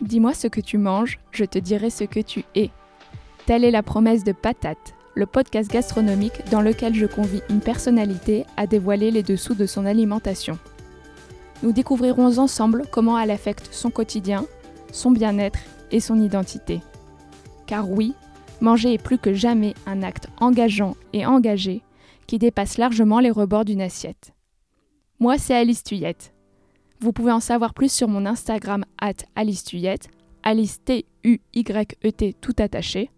Dis-moi ce que tu manges, je te dirai ce que tu es. Telle est la promesse de Patate, le podcast gastronomique dans lequel je convie une personnalité à dévoiler les dessous de son alimentation. Nous découvrirons ensemble comment elle affecte son quotidien, son bien-être et son identité. Car oui, manger est plus que jamais un acte engageant et engagé qui dépasse largement les rebords d'une assiette. Moi, c'est Alice Tuyette. Vous pouvez en savoir plus sur mon Instagram at Alice Tuyette, Alice T-U-Y-E-T tout attaché.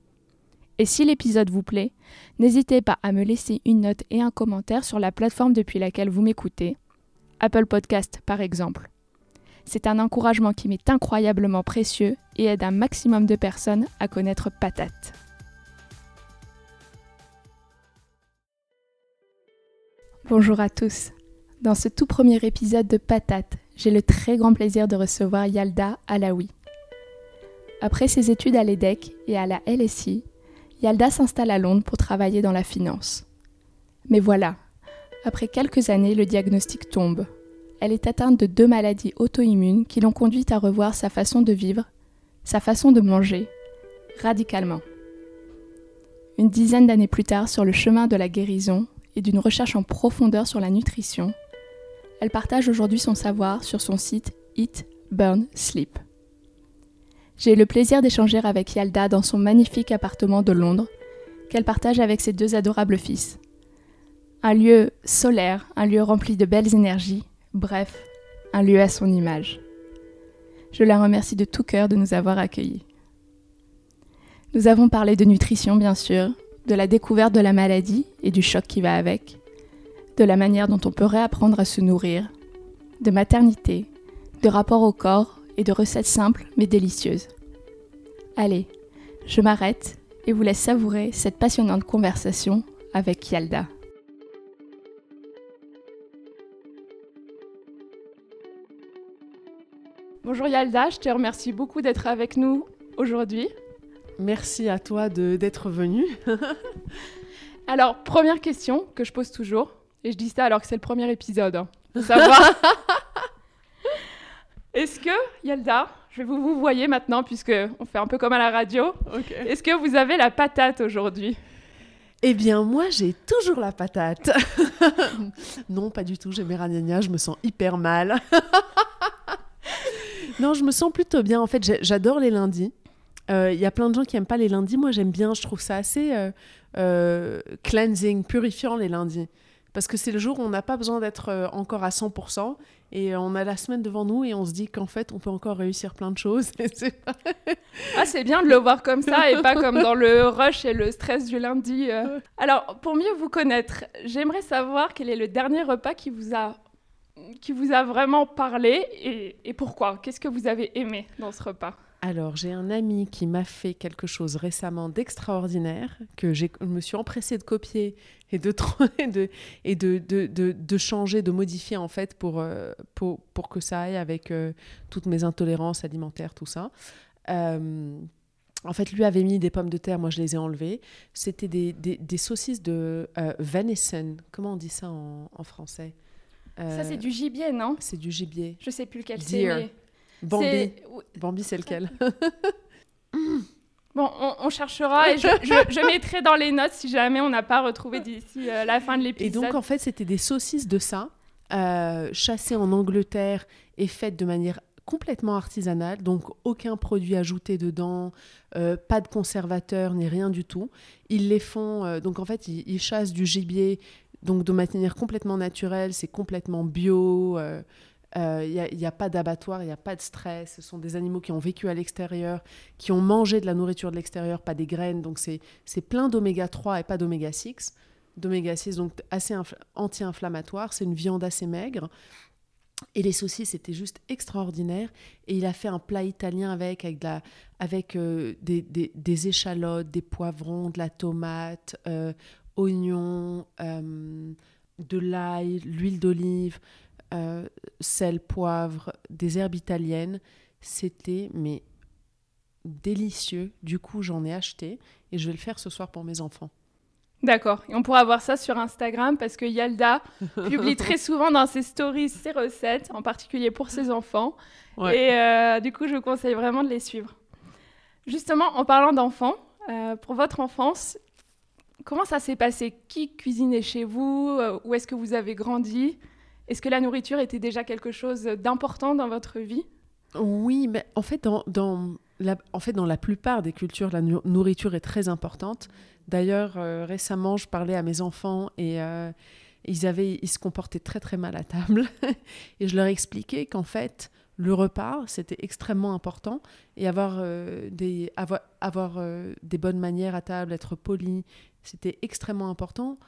Et si l'épisode vous plaît, n'hésitez pas à me laisser une note et un commentaire sur la plateforme depuis laquelle vous m'écoutez, Apple Podcast par exemple. C'est un encouragement qui m'est incroyablement précieux et aide un maximum de personnes à connaître Patate. Bonjour à tous. Dans ce tout premier épisode de Patate, j'ai le très grand plaisir de recevoir Yalda Alaoui. Après ses études à l'EDEC et à la LSI, Yalda s'installe à Londres pour travailler dans la finance. Mais voilà, après quelques années, le diagnostic tombe. Elle est atteinte de deux maladies auto-immunes qui l'ont conduite à revoir sa façon de vivre, sa façon de manger, radicalement. Une dizaine d'années plus tard, sur le chemin de la guérison, et d'une recherche en profondeur sur la nutrition, elle partage aujourd'hui son savoir sur son site Eat, Burn, Sleep. J'ai eu le plaisir d'échanger avec Yalda dans son magnifique appartement de Londres, qu'elle partage avec ses deux adorables fils. Un lieu solaire, un lieu rempli de belles énergies, bref, un lieu à son image. Je la remercie de tout cœur de nous avoir accueillis. Nous avons parlé de nutrition, bien sûr, de la découverte de la maladie et du choc qui va avec, de la manière dont on peut réapprendre à se nourrir, de maternité, de rapport au corps et de recettes simples mais délicieuses. Allez, je m'arrête et vous laisse savourer cette passionnante conversation avec Yalda. Bonjour Yalda, je te remercie beaucoup d'être avec nous aujourd'hui. Merci à toi d'être venu. alors, première question que je pose toujours, et je dis ça alors que c'est le premier épisode, hein, savoir. Est-ce que, Yalda, je vais vous vous voyez maintenant, puisque on fait un peu comme à la radio, est-ce que vous avez la patate aujourd'hui? Eh bien, moi, j'ai toujours la patate. non, pas du tout. J'ai mes ragnagnas, je me sens hyper mal. non, je me sens plutôt bien. En fait, j'adore les lundis. Il euh, y a plein de gens qui n'aiment pas les lundis. Moi, j'aime bien. Je trouve ça assez euh, euh, cleansing, purifiant les lundis. Parce que c'est le jour où on n'a pas besoin d'être encore à 100%. Et on a la semaine devant nous et on se dit qu'en fait, on peut encore réussir plein de choses. ah, c'est bien de le voir comme ça et pas comme dans le rush et le stress du lundi. Alors, pour mieux vous connaître, j'aimerais savoir quel est le dernier repas qui vous a, qui vous a vraiment parlé et, et pourquoi? Qu'est-ce que vous avez aimé dans ce repas? Alors, j'ai un ami qui m'a fait quelque chose récemment d'extraordinaire, que je me suis empressée de copier et de, de, et de, de, de, changer, de modifier en fait pour, euh, pour, pour que ça aille avec euh, toutes mes intolérances alimentaires, tout ça. Euh, en fait, lui avait mis des pommes de terre, moi je les ai enlevées. C'était des, des, des, saucisses de venison. Comment on dit ça en, en français? Ça, c'est du gibier, non? C'est du gibier. Je sais plus lequel c'est. Bambi. Bambi, c'est lequel? Bon, on, cherchera et je, mettrai dans les notes si jamais on n'a pas retrouvé d'ici euh, la fin de l'épisode. Et donc, en fait, c'était des saucisses de ça, euh, chassées en Angleterre et faites de manière complètement artisanale, donc aucun produit ajouté dedans, euh, pas de conservateur ni rien du tout. Ils les font, donc en fait, ils, ils, chassent du gibier, donc de manière complètement naturelle, c'est complètement bio. Il euh, n'y a, pas d'abattoir, il n'y a pas de stress. Ce sont des animaux qui ont vécu à l'extérieur, qui ont mangé de la nourriture de l'extérieur, pas des graines. Donc c'est plein d'oméga 3 et pas d'oméga 6. D'oméga 6, donc assez anti-inflammatoire. C'est une viande assez maigre. Et les saucisses, c'était juste extraordinaire. Et il a fait un plat italien avec, avec, euh, des, des, échalotes, des poivrons, de la tomate, euh, oignons, de l'ail, l'huile d'olive. Euh, sel, poivre, des herbes italiennes. C'était mais délicieux. Du coup, j'en ai acheté et je vais le faire ce soir pour mes enfants. D'accord. Et on pourra voir ça sur Instagram parce que Yalda publie très souvent dans ses stories ses recettes, en particulier pour ses enfants. Et euh, du coup, je vous conseille vraiment de les suivre. Justement, en parlant d'enfants, euh, pour votre enfance, comment ça s'est passé? Qui cuisinait chez vous? Où est-ce que vous avez grandi? Est-ce que la nourriture était déjà quelque chose d'important dans votre vie? Oui, mais en fait, dans, la, en fait, dans la plupart des cultures, la nourriture est très importante. D'ailleurs, euh, récemment, je parlais à mes enfants et ils, avaient, ils se comportaient très très mal à table. et je leur expliquais qu'en fait, le repas, c'était extrêmement important. Et avoir, euh, des, avoir, avoir euh, des bonnes manières à table, être poli, c'était extrêmement important.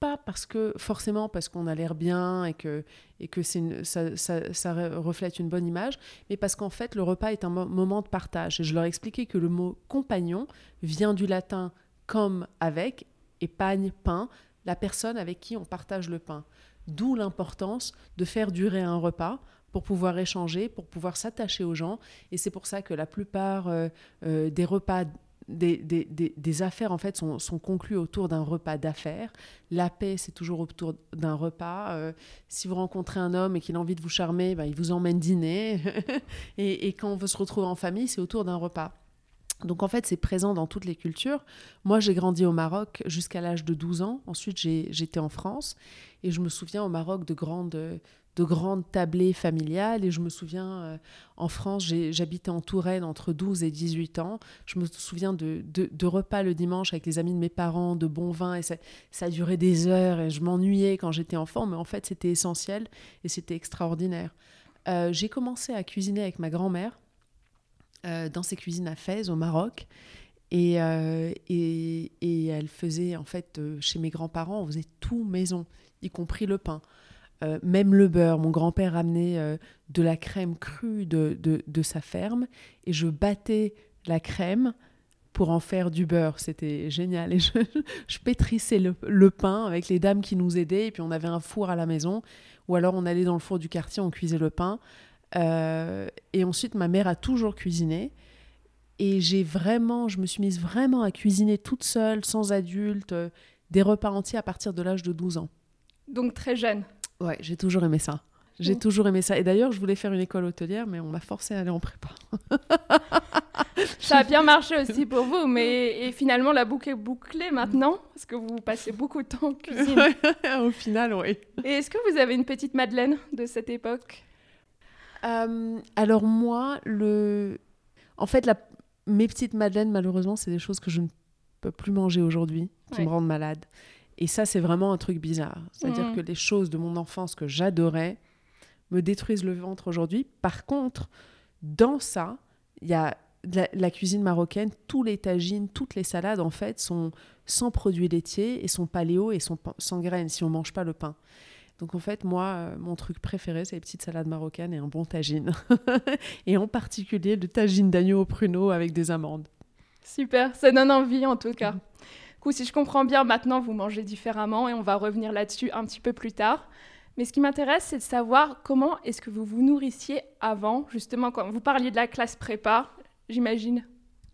Pas parce que, forcément, parce qu'on a l'air bien et que, et que ça, ça, reflète une bonne image, mais parce qu'en fait, le repas est un moment de partage. Et je leur expliquais que le mot compagnon vient du latin comme avec et pagne, pain, la personne avec qui on partage le pain. D'où l'importance de faire durer un repas pour pouvoir échanger, pour pouvoir s'attacher aux gens. Et c'est pour ça que la plupart euh, euh, des repas, des, des, des, affaires, en fait, sont, sont conclues autour d'un repas d'affaires. La paix, c'est toujours autour d'un repas. Euh, si vous rencontrez un homme et qu'il a envie de vous charmer, ben, il vous emmène dîner. et, et, quand on veut se retrouver en famille, c'est autour d'un repas. Donc en fait, c'est présent dans toutes les cultures. Moi, j'ai grandi au Maroc jusqu'à l'âge de 12 ans. Ensuite, j'étais en France et je me souviens au Maroc de grandes de grandes tablées familiales. Et je me souviens, euh, en France, j'habitais en Touraine entre 12 et 18 ans. Je me souviens de, de, repas le dimanche avec les amis de mes parents, de bons vins. Et ça, ça durait des heures et je m'ennuyais quand j'étais enfant. Mais en fait, c'était essentiel et c'était extraordinaire. Euh, j'ai commencé à cuisiner avec ma grand-mère euh, dans ses cuisines à Fès, au Maroc. Et, et, et, elle faisait, en fait, chez mes grands-parents, on faisait tout maison, y compris le pain. Euh, même le beurre. Mon grand-père ramenait euh, de la crème crue de, de, sa ferme et je battais la crème pour en faire du beurre. C'était génial. Et je, je pétrissais le, pain avec les dames qui nous aidaient. Et puis on avait un four à la maison. Ou alors on allait dans le four du quartier, on cuisait le pain. Euh, et ensuite, ma mère a toujours cuisiné. Et j'ai vraiment, je me suis mise vraiment à cuisiner toute seule, sans adulte, des repas entiers à partir de l'âge de 12 ans. Donc très jeune. Ouais, j'ai toujours aimé ça. J'ai toujours aimé ça. Et d'ailleurs, je voulais faire une école hôtelière, mais on m'a forcé à aller en prépa. ça a bien marché aussi pour vous, mais et finalement, la boucle est bouclée maintenant, parce que vous passez beaucoup de temps en cuisine. Au final, oui. Et est-ce que vous avez une petite Madeleine de cette époque? Euh, Alors moi, le... en fait, la... mes petites Madeleines, malheureusement, c'est des choses que je ne peux plus manger aujourd'hui, qui me rendent malade. Et ça, c'est vraiment un truc bizarre. C'est-à-dire mm. que les choses de mon enfance que j'adorais me détruisent le ventre aujourd'hui. Par contre, dans ça, il y a la, cuisine marocaine, tous les tagines, toutes les salades, en fait, sont sans produits laitiers et sont paléo et sont sans graines si on mange pas le pain. Donc en fait, moi, euh, mon truc préféré, c'est les petites salades marocaines et un bon tagine. et en particulier le tagine d'agneau au pruneau avec des amandes. Super, ça donne envie en tout cas. Mm si je comprends bien, maintenant, vous mangez différemment et on va revenir là-dessus un petit peu plus tard. Mais ce qui m'intéresse, c'est de savoir comment est-ce que vous vous nourrissiez avant, justement, quand vous parliez de la classe prépa, j'imagine,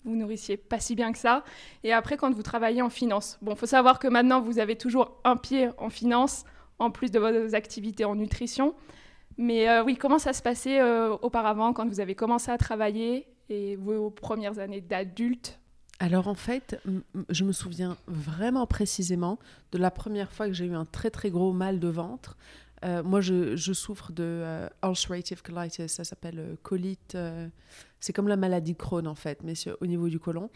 vous nourrissiez pas si bien que ça. Et après, quand vous travaillez en finance. Bon, faut savoir que maintenant, vous avez toujours un pied en finance, en plus de vos activités en nutrition. Mais euh, oui, comment ça se passait euh, auparavant, quand vous avez commencé à travailler et vos premières années d'adulte? Alors en fait, je me souviens vraiment précisément de la première fois que j'ai eu un très très gros mal de ventre. Euh, moi, je, souffre de euh, ulcerative colitis, ça s'appelle euh, colite. c'est comme la maladie de Crohn en fait, mais au niveau du côlon.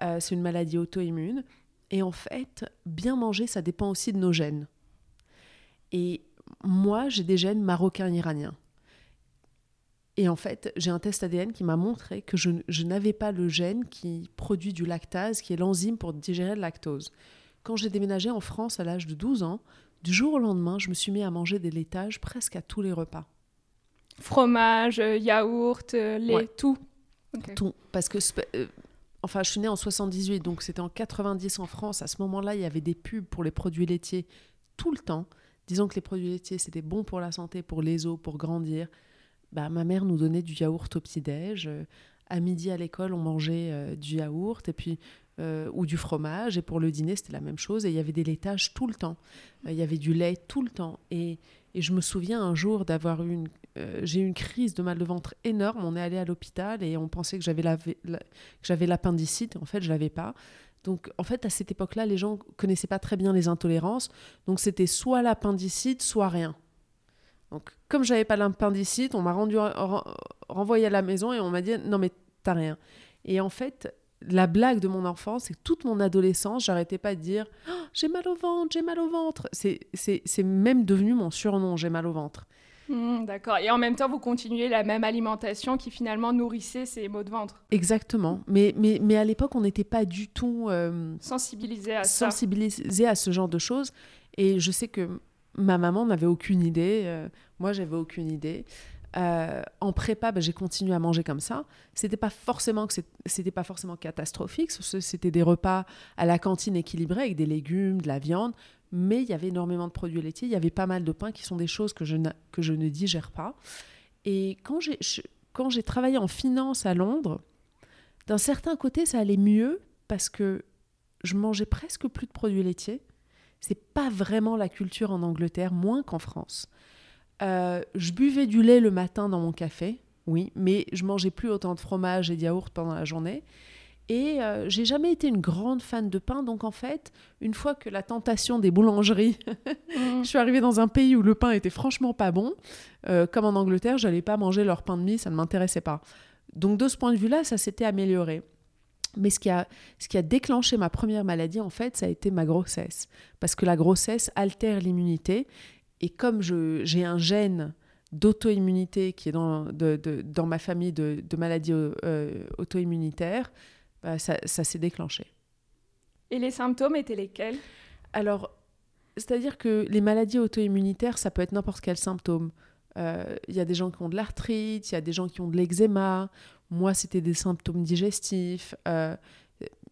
c'est une maladie auto-immune. Et en fait, bien manger, ça dépend aussi de nos gènes. Et moi, j'ai des gènes marocains-iraniens. Et en fait, j'ai un test ADN qui m'a montré que je, n'avais pas le gène qui produit du lactase, qui est l'enzyme pour digérer le lactose. Quand j'ai déménagé en France à l'âge de 12 ans, du jour au lendemain, je me suis mis à manger des laitages presque à tous les repas. Fromage, euh, yaourt, euh, lait, tout. Tout. Parce que, euh, enfin, je suis née en 78, donc c'était en 90 en France. À ce moment-là, il y avait des pubs pour les produits laitiers tout le temps, disant que les produits laitiers, c'était bon pour la santé, pour les os, pour grandir. Bah, ma mère nous donnait du yaourt au petit-déj euh, à midi à l'école, on mangeait du yaourt et puis ou du fromage. Et pour le dîner, c'était la même chose. Et il y avait des laitages tout le temps. il y avait du lait tout le temps. Et, je me souviens un jour d'avoir eu une, j'ai eu une crise de mal de ventre énorme. On est allé à l'hôpital et on pensait que j'avais la, j'avais l'appendicite. En fait, je l'avais pas. Donc, en fait, à cette époque-là, les gens connaissaient pas très bien les intolérances. Donc, c'était soit l'appendicite, soit rien. Donc, comme j'avais pas l'appendicite, on m'a rendu renvoyé à la maison et on m'a dit non mais t'as rien. Et en fait, la blague de mon enfance, c'est que toute mon adolescence, j'arrêtais pas de dire oh, j'ai mal au ventre, j'ai mal au ventre. C'est même devenu mon surnom, j'ai mal au ventre. Mmh, d'accord. Et en même temps, vous continuez la même alimentation qui finalement nourrissait ces maux de ventre. Exactement. Mais, mais, mais à l'époque, on n'était pas du tout euh, sensibilisé à sensibilisé à ce genre de choses. Et je sais que ma maman n'avait aucune idée. Euh, moi, j'avais aucune idée. Euh, en prépa, bah, j'ai continué à manger comme ça. C'était pas forcément que c'était pas forcément catastrophique. C'était des repas à la cantine équilibrés avec des légumes, de la viande, mais il y avait énormément de produits laitiers. Il y avait pas mal de pain qui sont des choses que je, que je ne digère pas. Et quand j'ai, quand j'ai travaillé en finance à Londres, d'un certain côté, ça allait mieux parce que je mangeais presque plus de produits laitiers. C'est pas vraiment la culture en Angleterre, moins qu'en France. Euh, je buvais du lait le matin dans mon café, oui, mais je mangeais plus autant de fromage et de yaourt pendant la journée. Et euh, j'ai jamais été une grande fan de pain, donc en fait, une fois que la tentation des boulangeries, mmh. je suis arrivée dans un pays où le pain était franchement pas bon, euh, comme en Angleterre, j'allais pas manger leur pain de mie, ça ne m'intéressait pas. Donc de ce point de vue-là, ça s'était amélioré. Mais ce qui, a, ce qui a déclenché ma première maladie, en fait, ça a été ma grossesse. Parce que la grossesse altère l'immunité. Et comme j'ai un gène d'auto-immunité qui est dans, de, dans ma famille de, de maladies euh, auto-immunitaires, bah, ça, s'est déclenché. Et les symptômes étaient lesquels? Alors, c'est-à-dire que les maladies auto-immunitaires, ça peut être n'importe quel symptôme. Il euh, y a des gens qui ont de l'arthrite, il y a des gens qui ont de l'eczéma. Moi, c'était des symptômes digestifs. Il euh,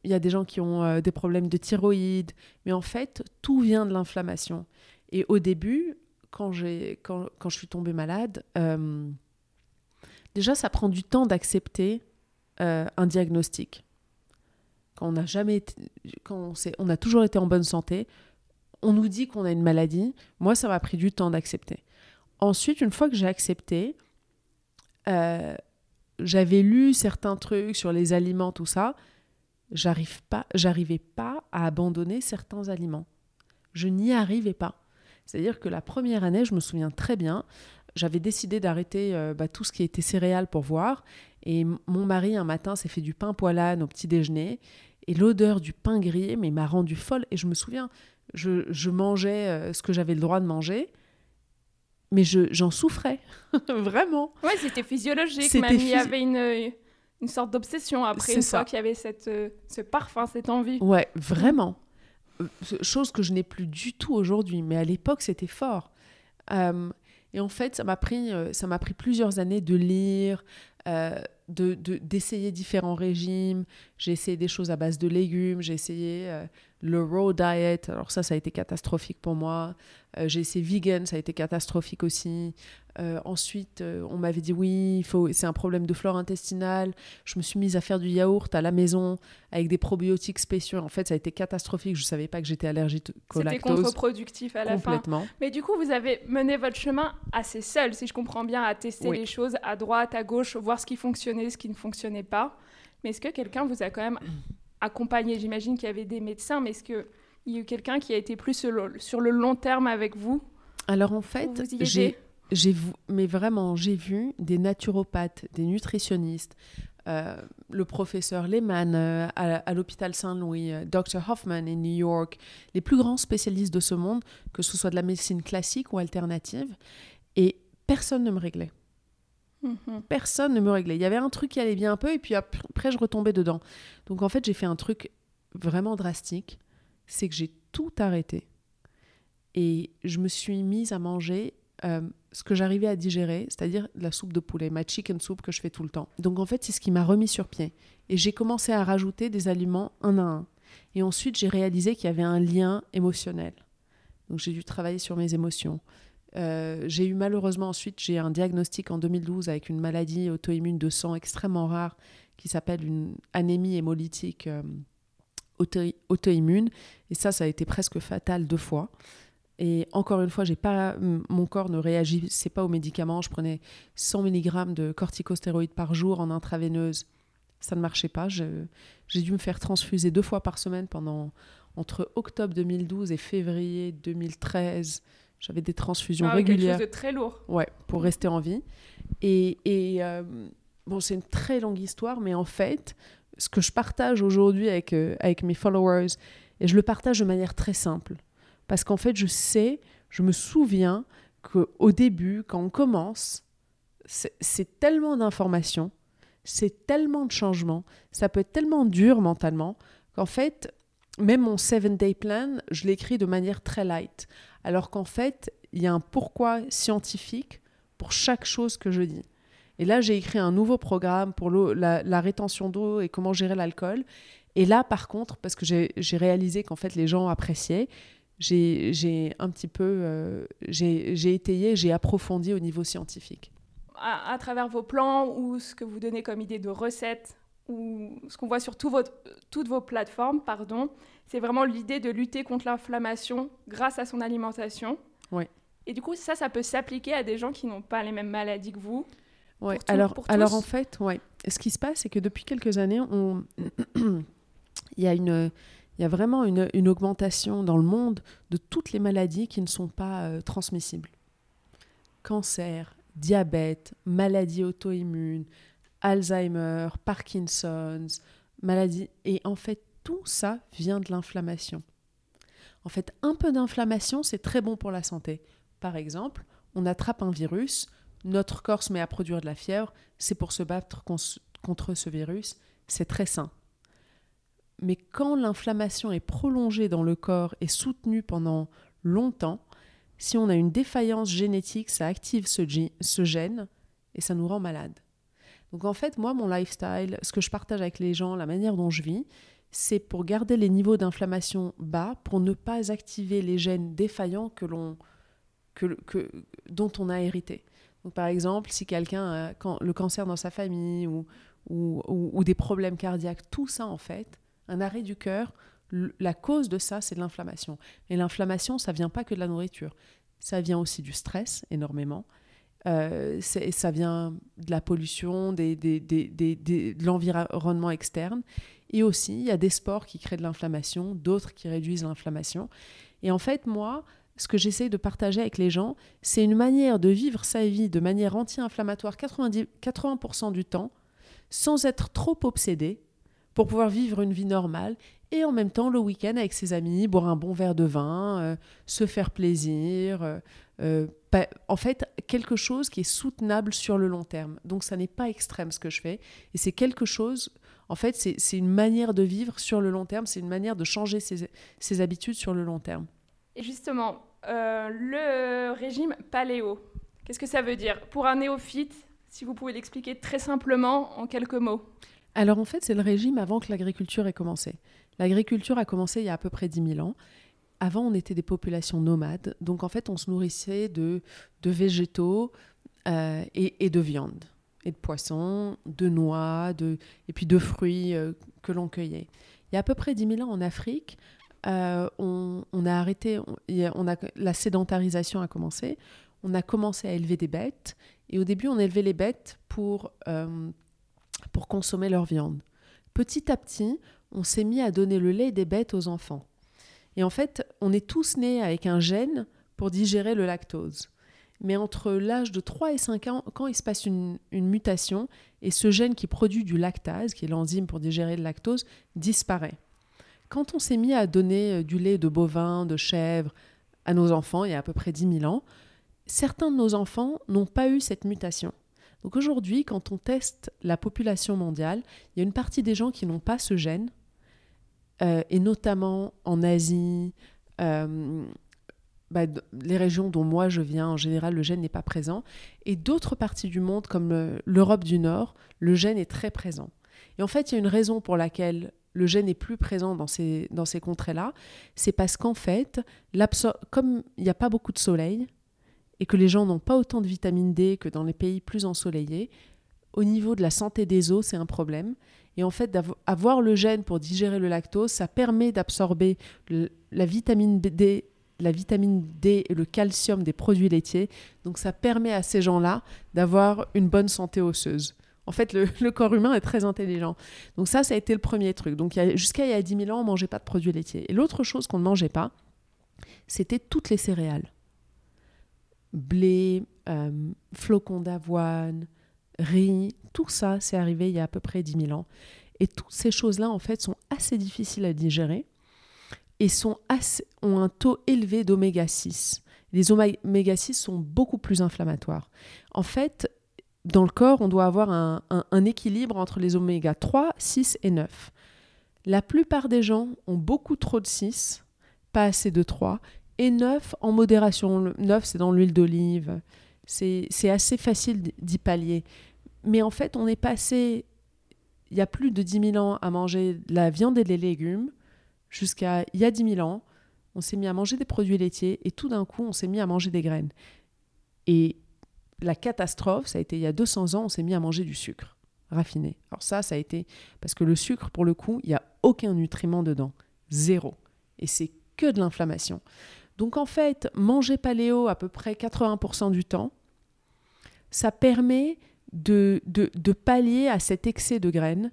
y a des gens qui ont euh, des problèmes de thyroïde. Mais en fait, tout vient de l'inflammation. Et au début, quand, quand, quand je suis tombée malade, déjà, ça prend du temps d'accepter un diagnostic quand on n'a jamais quand on, on a toujours été en bonne santé, on nous dit qu'on a une maladie. Moi, ça m'a pris du temps d'accepter. Ensuite, une fois que j'ai accepté, euh, j'avais lu certains trucs sur les aliments, tout ça. J'arrive pas, j'arrivais pas à abandonner certains aliments. Je n'y arrivais pas. C'est-à-dire que la première année, je me souviens très bien, j'avais décidé d'arrêter euh, bah, tout ce qui était céréales pour voir. Et mon mari, un matin, s'est fait du pain poilane au petit déjeuner. Et l'odeur du pain grillé m'a rendue folle. Et je me souviens, je, je mangeais euh, ce que j'avais le droit de manger. Mais j'en souffrais, vraiment. Ouais, c'était physiologique. Mamie avait une, une sorte d'obsession après, une fois qu'il y avait cette, euh, ce parfum, cette envie. Ouais, vraiment. Chose que je n'ai plus du tout aujourd'hui, mais à l'époque, c'était fort. et en fait, ça m'a pris, ça m'a pris plusieurs années de lire, euh, d'essayer différents régimes. J'ai essayé des choses à base de légumes, j'ai essayé euh, le raw diet, alors ça, ça a été catastrophique pour moi. Euh, j'ai essayé vegan, ça a été catastrophique aussi. Euh, ensuite, euh, on m'avait dit oui, faut, c'est un problème de flore intestinale. Je me suis mise à faire du yaourt à la maison avec des probiotiques spéciaux. En fait, ça a été catastrophique. Je ne savais pas que j'étais allergique au lactose. C'était contre-productif à la Complètement. fin. Mais du coup, vous avez mené votre chemin assez seul, si je comprends bien, à tester les choses à droite, à gauche, voir ce qui fonctionnait, ce qui ne fonctionnait pas. Mais est-ce que quelqu'un vous a quand même accompagné J'imagine qu'il y avait des médecins, mais est-ce qu'il y a eu quelqu'un qui a été plus sur le, sur le long terme avec vous? Alors en fait, j'ai j'ai mais vraiment, j'ai vu des naturopathes, des nutritionnistes, euh, le professeur Lehman euh, à, l'hôpital Saint-Louis, euh, Dr. Hoffman in New York, les plus grands spécialistes de ce monde, que ce soit de la médecine classique ou alternative, et personne ne me réglait. Mm-hmm. Personne ne me réglait. Il y avait un truc qui allait bien un peu, et puis après, je retombais dedans. Donc en fait, j'ai fait un truc vraiment drastique, c'est que j'ai tout arrêté. Et je me suis mise à manger ce que j'arrivais à digérer, c'est-à-dire la soupe de poulet, ma chicken soup que je fais tout le temps. Donc en fait, c'est ce qui m'a remis sur pied. Et j'ai commencé à rajouter des aliments un à un. Et ensuite, j'ai réalisé qu'il y avait un lien émotionnel. Donc j'ai dû travailler sur mes émotions. Euh, j'ai eu malheureusement ensuite, j'ai un diagnostic en 2012 avec une maladie auto-immune de sang extrêmement rare qui s'appelle une anémie hémolytique euh, auto-immune. Et ça, ça a été presque fatal deux fois. Et encore une fois, j'ai pas, mon corps ne réagissait pas aux médicaments. Je prenais 100 mg de corticostéroïdes par jour en intraveineuse. Ça ne marchait pas. J'ai dû me faire transfuser deux fois par semaine pendant entre octobre 2012 et février 2013. J'avais des transfusions ah, régulières. Quelque chose de très lourd. Ouais, pour rester en vie. Et, et euh, bon, c'est une très longue histoire, mais en fait, ce que je partage aujourd'hui avec, euh, avec mes followers, et je le partage de manière très simple. Parce qu'en fait, je sais, je me souviens qu'au début, quand on commence, c'est tellement d'informations, c'est tellement de changements, ça peut être tellement dur mentalement, qu'en fait, même mon seven day plan, je l'écris de manière très light. Alors qu'en fait, il y a un pourquoi scientifique pour chaque chose que je dis. Et là, j'ai écrit un nouveau programme pour la, rétention d'eau et comment gérer l'alcool. Et là, par contre, parce que j'ai réalisé qu'en fait, les gens appréciaient, j'ai un petit peu, euh, j'ai étayé, j'ai approfondi au niveau scientifique. À, travers vos plans ou ce que vous donnez comme idée de recettes ou ce qu'on voit sur votre, toutes vos plateformes, pardon, c'est vraiment l'idée de lutter contre l'inflammation grâce à son alimentation. Oui. Et du coup, ça, ça peut s'appliquer à des gens qui n'ont pas les mêmes maladies que vous. Ouais. alors, alors en fait, ouais. Ce qui se passe, c'est que depuis quelques années, on... il y a une il y a vraiment une, une, augmentation dans le monde de toutes les maladies qui ne sont pas euh, transmissibles. Cancer, diabète, maladies auto-immunes, Alzheimer, Parkinson's, maladies. Et en fait, tout ça vient de l'inflammation. En fait, un peu d'inflammation, c'est très bon pour la santé. Par exemple, on attrape un virus, notre corps se met à produire de la fièvre, c'est pour se battre contre ce virus, c'est très sain. Mais quand l'inflammation est prolongée dans le corps et soutenue pendant longtemps, si on a une défaillance génétique, ça active ce, ce gène et ça nous rend malade. Donc en fait, moi, mon lifestyle, ce que je partage avec les gens, la manière dont je vis, c'est pour garder les niveaux d'inflammation bas, pour ne pas activer les gènes défaillants que l'on, que, que, dont on a hérité. Donc par exemple, si quelqu'un a le cancer dans sa famille ou, ou, ou des problèmes cardiaques, tout ça en fait, un arrêt du cœur, la cause de ça, c'est de l'inflammation. Et l'inflammation, ça vient pas que de la nourriture. Ça vient aussi du stress, énormément. Euh, ça vient de la pollution, de l'environnement externe. Et aussi, il y a des sports qui créent de l'inflammation, d'autres qui réduisent l'inflammation. Et en fait, moi, ce que j'essaie de partager avec les gens, c'est une manière de vivre sa vie de manière anti-inflammatoire 80% du temps, sans être trop obsédé, pour pouvoir vivre une vie normale et en même temps le week-end avec ses amis, boire un bon verre de vin, euh, se faire plaisir. Euh, en fait, quelque chose qui est soutenable sur le long terme. Donc ça n'est pas extrême ce que je fais. Et c'est quelque chose, en fait, c'est une manière de vivre sur le long terme, c'est une manière de changer ses, ses, habitudes sur le long terme. Et justement, le régime paléo, qu'est-ce que ça veut dire? Pour un néophyte, si vous pouvez l'expliquer très simplement en quelques mots. Alors en fait, c'est le régime avant que l'agriculture ait commencé. L'agriculture a commencé il y a à peu près 10 000 ans. Avant, on était des populations nomades, donc en fait, on se nourrissait de, de végétaux euh, et, de viande, et de poissons, de noix, de, et puis de fruits euh, que l'on cueillait. Il y a à peu près 10 000 ans en Afrique, euh, on, a arrêté, on, a, la sédentarisation a commencé, on a commencé à élever des bêtes, et au début, on élevait les bêtes pour pour consommer leur viande. Petit à petit, on s'est mis à donner le lait des bêtes aux enfants. Et en fait, on est tous nés avec un gène pour digérer le lactose. Mais entre l'âge de 3 et 5 ans, quand il se passe une, mutation, et ce gène qui produit du lactase, qui est l'enzyme pour digérer le lactose, disparaît. Quand on s'est mis à donner euh, du lait de bovin, de chèvre à nos enfants, il y a à peu près 10 000 ans, certains de nos enfants n'ont pas eu cette mutation. Donc aujourd'hui, quand on teste la population mondiale, il y a une partie des gens qui n'ont pas ce gène, et notamment en Asie, euh, bah, les régions dont moi je viens, en général, le gène n'est pas présent. Et d'autres parties du monde, comme l'Europe du Nord, le gène est très présent. Et en fait, il y a une raison pour laquelle le gène est plus présent dans ces, dans ces contrées-là, c'est parce qu'en fait, comme il n'y a pas beaucoup de soleil, et que les gens n'ont pas autant de vitamine D que dans les pays plus ensoleillés, au niveau de la santé des os, c'est un problème. Et en fait, d'avoir le gène pour digérer le lactose, ça permet d'absorber la vitamine D la vitamine D et le calcium des produits laitiers. Donc ça permet à ces gens-là d'avoir une bonne santé osseuse. En fait, le, corps humain est très intelligent. Donc ça, ça a été le premier truc. Donc jusqu'à il y a 10 000 ans, on ne mangeait pas de produits laitiers. Et l'autre chose qu'on ne mangeait pas, c'était toutes les céréales. Blé, euh, flocons d'avoine, riz, tout ça, c'est arrivé il y a à peu près 10 000 ans. Et toutes ces choses-là, en fait, sont assez difficiles à digérer et sont ont un taux élevé d'oméga 6. Les oméga 6 sont beaucoup plus inflammatoires. En fait, dans le corps, on doit avoir un, un équilibre entre les oméga 3, 6 et 9. La plupart des gens ont beaucoup trop de 6, pas assez de 3, et 9 en modération. 9, c'est dans l'huile d'olive. C'est assez facile d'y pallier. Mais en fait, on est passé, il y a plus de 10 000 ans, à manger de la viande et des légumes, jusqu'à il y a 10 000 ans. On s'est mis à manger des produits laitiers et tout d'un coup, on s'est mis à manger des graines. Et la catastrophe, ça a été il y a 200 ans, on s'est mis à manger du sucre raffiné. Alors ça, ça a été parce que le sucre, pour le coup, il n'y a aucun nutriment dedans. Zéro. Et c'est que de l'inflammation. Donc en fait, manger paléo à peu près 80% du temps, ça permet de, pallier à cet excès de graines.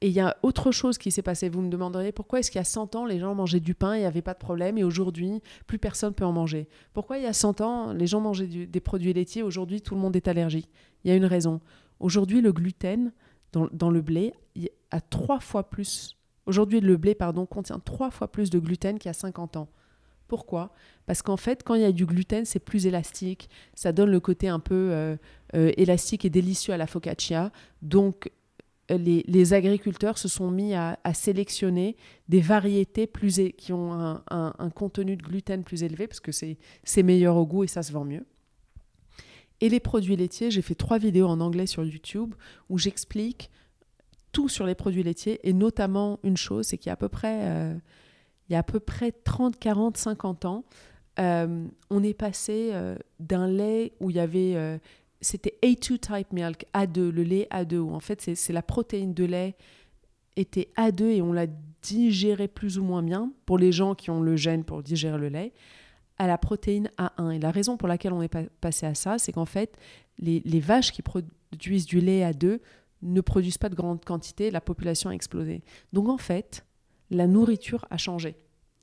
Et il y a autre chose qui s'est passé. Vous me demanderiez pourquoi est-ce qu'il y a 100 ans, les gens mangeaient du pain et il n'y avait pas de problème, et aujourd'hui, plus personne peut en manger. Pourquoi il y a 100 ans, les gens mangeaient des produits laitiers, aujourd'hui, tout le monde est allergique? Il y a une raison. Aujourd'hui, le gluten dans, dans le blé a trois fois plus. Aujourd'hui, le blé pardon, contient trois fois plus de gluten qu'il y a 50 ans. Pourquoi? Parce qu'en fait, quand il y a du gluten, c'est plus élastique, ça donne le côté un peu euh, euh, élastique et délicieux à la focaccia. Donc, les, agriculteurs se sont mis à, sélectionner des variétés plus qui ont un, contenu de gluten plus élevé, parce que c'est meilleur au goût et ça se vend mieux. Et les produits laitiers, j'ai fait trois vidéos en anglais sur YouTube où j'explique tout sur les produits laitiers, et notamment une chose, c'est qu'il y a à peu près... Euh, il y a à peu près 30, 40, 50 ans, euh, on est passé euh, d'un lait où il y avait. Euh, c'était A2 type milk, A2, le lait A2, où en fait c'est la protéine de lait était A2 et on l'a digéré plus ou moins bien pour les gens qui ont le gène pour digérer le lait, à la protéine A1. Et la raison pour laquelle on est passé à ça, c'est qu'en fait, les, les, vaches qui produisent du lait A2 ne produisent pas de grande quantité, la population a explosé. Donc en fait, la nourriture a changé.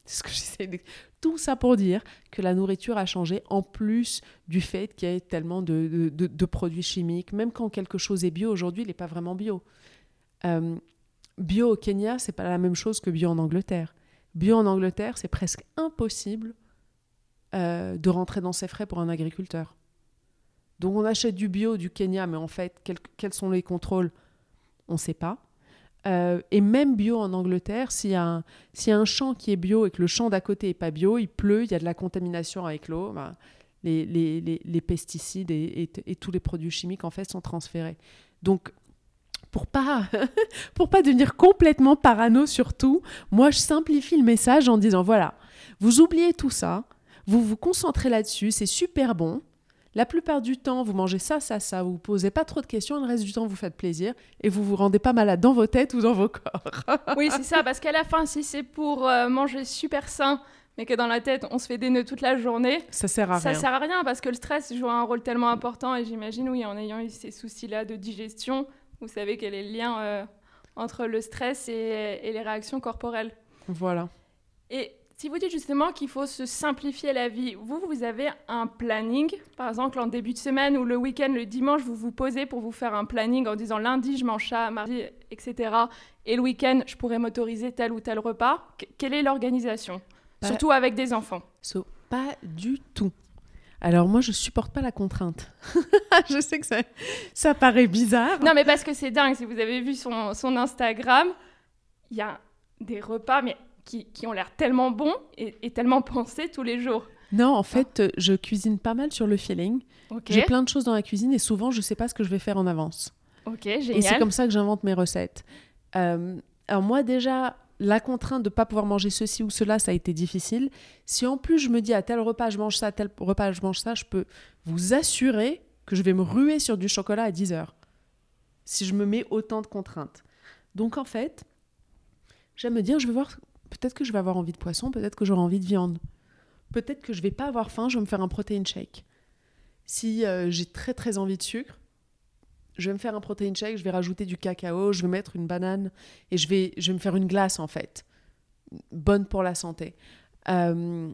C'est ce que. Tout ça pour dire que la nourriture a changé en plus du fait qu'il y ait tellement de, produits chimiques. Même quand quelque chose est bio, aujourd'hui, il n'est pas vraiment bio. Euh, bio au Kenya, c'est pas la même chose que bio en Angleterre. Bio en Angleterre, c'est presque impossible euh, de rentrer dans ses frais pour un agriculteur. Donc on achète du bio du Kenya, mais en fait, quels sont les contrôles? On ne sait pas. Euh, et même bio en Angleterre, s'il y, a un, champ qui est bio et que le champ d'à côté n'est pas bio, il pleut, il y a de la contamination avec l'eau, ben, les, les, les, pesticides et, et, tous les produits chimiques en fait sont transférés. Donc, pour pas, pour pas devenir complètement parano sur tout, moi je simplifie le message en disant voilà, vous oubliez tout ça, vous vous concentrez là-dessus, c'est super bon, la plupart du temps, vous mangez ça, ça, ça, vous ne posez pas trop de questions, le reste du temps, vous faites plaisir et vous vous rendez pas malade dans vos têtes ou dans vos corps. oui, c'est ça, parce qu'à la fin, si c'est pour euh, manger super sain, mais que dans la tête, on se fait des nœuds toute la journée, ça sert à ça rien. Ça sert à rien parce que le stress joue un rôle tellement important et j'imagine, oui, en ayant eu ces soucis-là de digestion, vous savez quel est le lien euh, entre le stress et, et les réactions corporelles. Voilà. Et si vous dites justement qu'il faut se simplifier la vie, vous, vous avez un planning, par exemple en début de semaine ou le week-end, le dimanche, vous vous posez pour vous faire un planning en disant lundi je mange ça, mardi, etc. Et le week-end, je pourrais m'autoriser tel ou tel repas. quelle est l'organisation? Surtout avec des enfants. pas du tout. Alors moi, je supporte pas la contrainte. je sais que ça, ça paraît bizarre. Non, mais parce que c'est dingue. Si vous avez vu son, son Instagram, il y a des repas, mais qui, ont l'air tellement bons et, tellement pensés tous les jours. Non, en fait, euh, je cuisine pas mal sur le feeling. J'ai plein de choses dans la cuisine et souvent, je sais pas ce que je vais faire en avance. Ok, génial. Et c'est comme ça que j'invente mes recettes. Euh, alors moi, déjà, la contrainte de ne pas pouvoir manger ceci ou cela, ça a été difficile. Si en plus je me dis à tel repas je mange ça, à tel repas je mange ça, je peux vous assurer que je vais me ruer sur du chocolat à 10 heures. Si je me mets autant de contraintes. Donc en fait, j'aime me dire, je vais voir, peut-être que je vais avoir envie de poisson, peut-être que j'aurai envie de viande. Peut-être que je vais pas avoir faim, je vais me faire un protein shake. Si euh, j'ai très très envie de sucre, je vais me faire un protein shake, je vais rajouter du cacao, je vais mettre une banane et je vais, je vais me faire une glace en fait. Bonne pour la santé. Euh,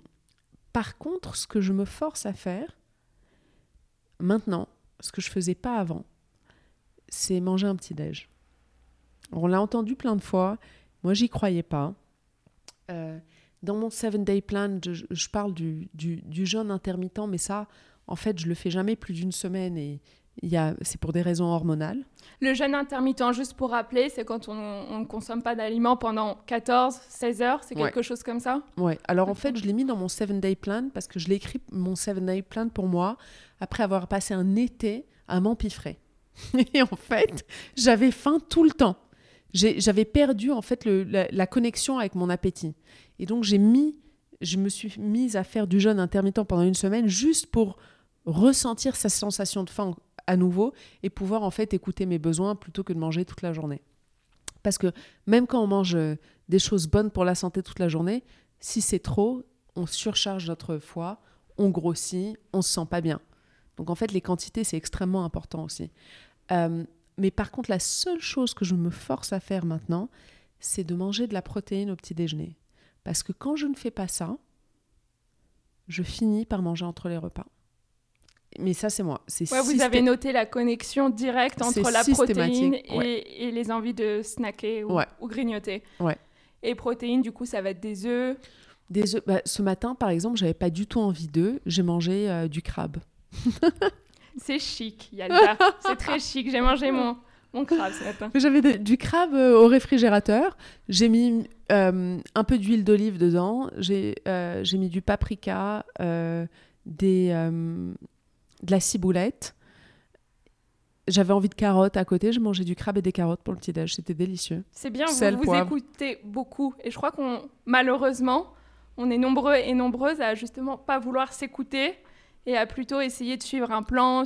par contre, ce que je me force à faire maintenant, ce que je faisais pas avant, c'est manger un petit déj. On l'a entendu plein de fois. Moi, j'y croyais pas. Euh, dans mon seven day plan, je, parle du, du, du, jeûne intermittent, mais ça, en fait, je le fais jamais plus d'une semaine et c'est pour des raisons hormonales. Le jeûne intermittent, juste pour rappeler, c'est quand on ne consomme pas d'aliments pendant 14, 16 heures, c'est quelque chose comme ça? Oui, alors en fait, je l'ai mis dans mon 7-day plan parce que je l'ai écrit, mon 7-day plan pour moi, après avoir passé un été à m'empiffrer. Et en fait, j'avais faim tout le temps. J'avais perdu en fait la, connexion avec mon appétit. Et donc, j'ai mis, je me suis mise à faire du jeûne intermittent pendant une semaine juste pour ressentir sa sensation de faim à nouveau et pouvoir en fait écouter mes besoins plutôt que de manger toute la journée. Parce que même quand on mange euh, des choses bonnes pour la santé toute la journée, si c'est trop, on surcharge notre foie, on grossit, on se sent pas bien. Donc en fait, les quantités, c'est extrêmement important aussi. Euh, mais par contre, la seule chose que je me force à faire maintenant, c'est de manger de la protéine au petit déjeuner. Parce que quand je ne fais pas ça, je finis par manger entre les repas mais ça, c'est moi. C'est vous avez noté la connexion directe entre la protéine et, les envies de snacker ou, grignoter. Et protéines, du coup, ça va être des œufs. Des œufs. Bah, ce matin, par exemple, j'avais pas du tout envie d'œufs. J'ai mangé euh, du crabe. c'est chic, Yalda. c'est très chic. J'ai mangé mon, mon crabe ce matin. J'avais du crabe euh, au réfrigérateur. J'ai mis euh, un peu d'huile d'olive dedans. J'ai mis du paprika, des de la ciboulette. J'avais envie de carottes à côté, je mangeais du crabe et des carottes pour le petit-déj, c'était délicieux. C'est bien, vous, vous écoutez beaucoup. Et je crois qu'on, malheureusement, on est nombreux et nombreuses à justement pas vouloir s'écouter et à plutôt essayer de suivre un plan,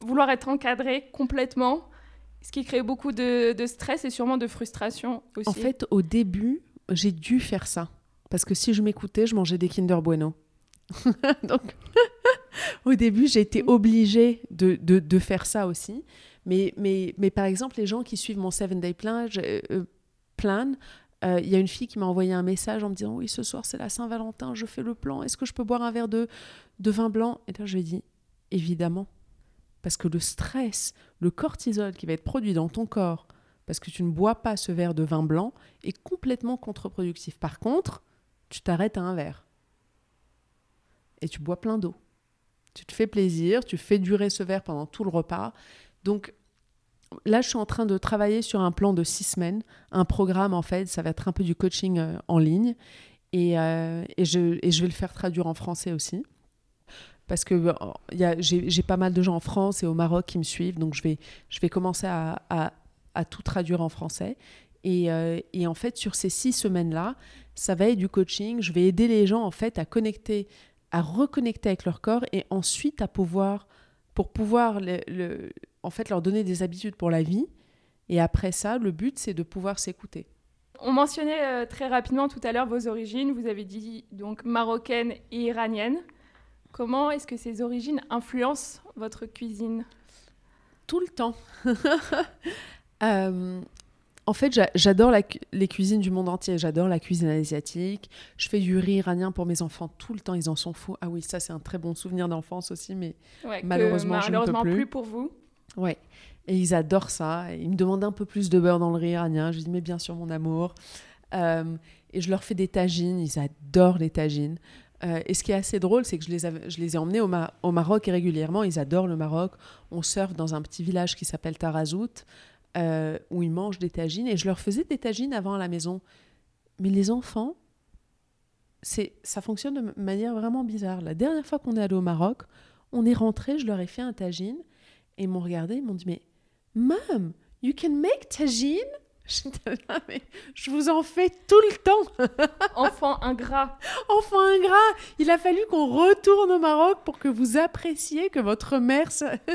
vouloir être encadré complètement, ce qui crée beaucoup de, stress et sûrement de frustration aussi. En fait, au début, j'ai dû faire ça. Parce que si je m'écoutais, je mangeais des Kinder Bueno. Donc, au début, j'ai été obligée de, faire ça aussi. Mais, mais, mais par exemple, les gens qui suivent mon 7-day plan, euh, plan euh, il y a une fille qui m'a envoyé un message en me disant Oui, ce soir c'est la Saint-Valentin, je fais le plan, est-ce que je peux boire un verre de, de vin blanc? Et là, je lui ai dit Évidemment. Parce que le stress, le cortisol qui va être produit dans ton corps, parce que tu ne bois pas ce verre de vin blanc, est complètement contre-productif. Par contre, tu t'arrêtes à un verre et tu bois plein d'eau. Tu te fais plaisir, tu fais durer ce verre pendant tout le repas. Donc là, je suis en train de travailler sur un plan de six semaines, un programme en fait, ça va être un peu du coaching euh, en ligne. Et, euh, et, je, vais le faire traduire en français aussi. Parce que euh, j'ai pas mal de gens en France et au Maroc qui me suivent, donc je vais, commencer à, tout traduire en français. Et, et, en fait, sur ces six semaines-là, ça va être du coaching. Je vais aider les gens en fait à connecter à reconnecter avec leur corps et ensuite à pouvoir, pour pouvoir le, en fait leur donner des habitudes pour la vie. Et après ça, le but, c'est de pouvoir s'écouter. On mentionnait euh, très rapidement tout à l'heure vos origines. Vous avez dit donc marocaine et iranienne. Comment est-ce que ces origines influencent votre cuisine? Tout le temps. euh, en fait, j'adore les cuisines du monde entier. J'adore la cuisine asiatique. Je fais du riz iranien pour mes enfants tout le temps. Ils en sont fous. Ah oui, ça, c'est un très bon souvenir d'enfance aussi, mais malheureusement, je ne peux plus. plus pour vous. Ouais. Et ils adorent ça. ils me demandent un peu plus de beurre dans le riz iranien. Je dis, mais bien sûr, mon amour. Euh, et je leur fais des tagines. Ils adorent les tagines. Euh, et ce qui est assez drôle, c'est que je les, je les ai emmenés au, Maroc régulièrement. Ils adorent le Maroc. On surfe dans un petit village qui s'appelle Tarazout. Euh, où ils mangent des tagines. Et je leur faisais des tagines avant à la maison. Mais les enfants, c'est, ça fonctionne de manière vraiment bizarre. La dernière fois qu'on est allé au Maroc, on est rentré, je leur ai fait un tagine. Et ils m'ont regardé, ils m'ont dit Mais, Mom, you can make tagine? J'étais là, mais je vous en fais tout le temps. Enfant ingrat. Enfant ingrat. Il a fallu qu'on retourne au Maroc pour que vous appréciez que votre mère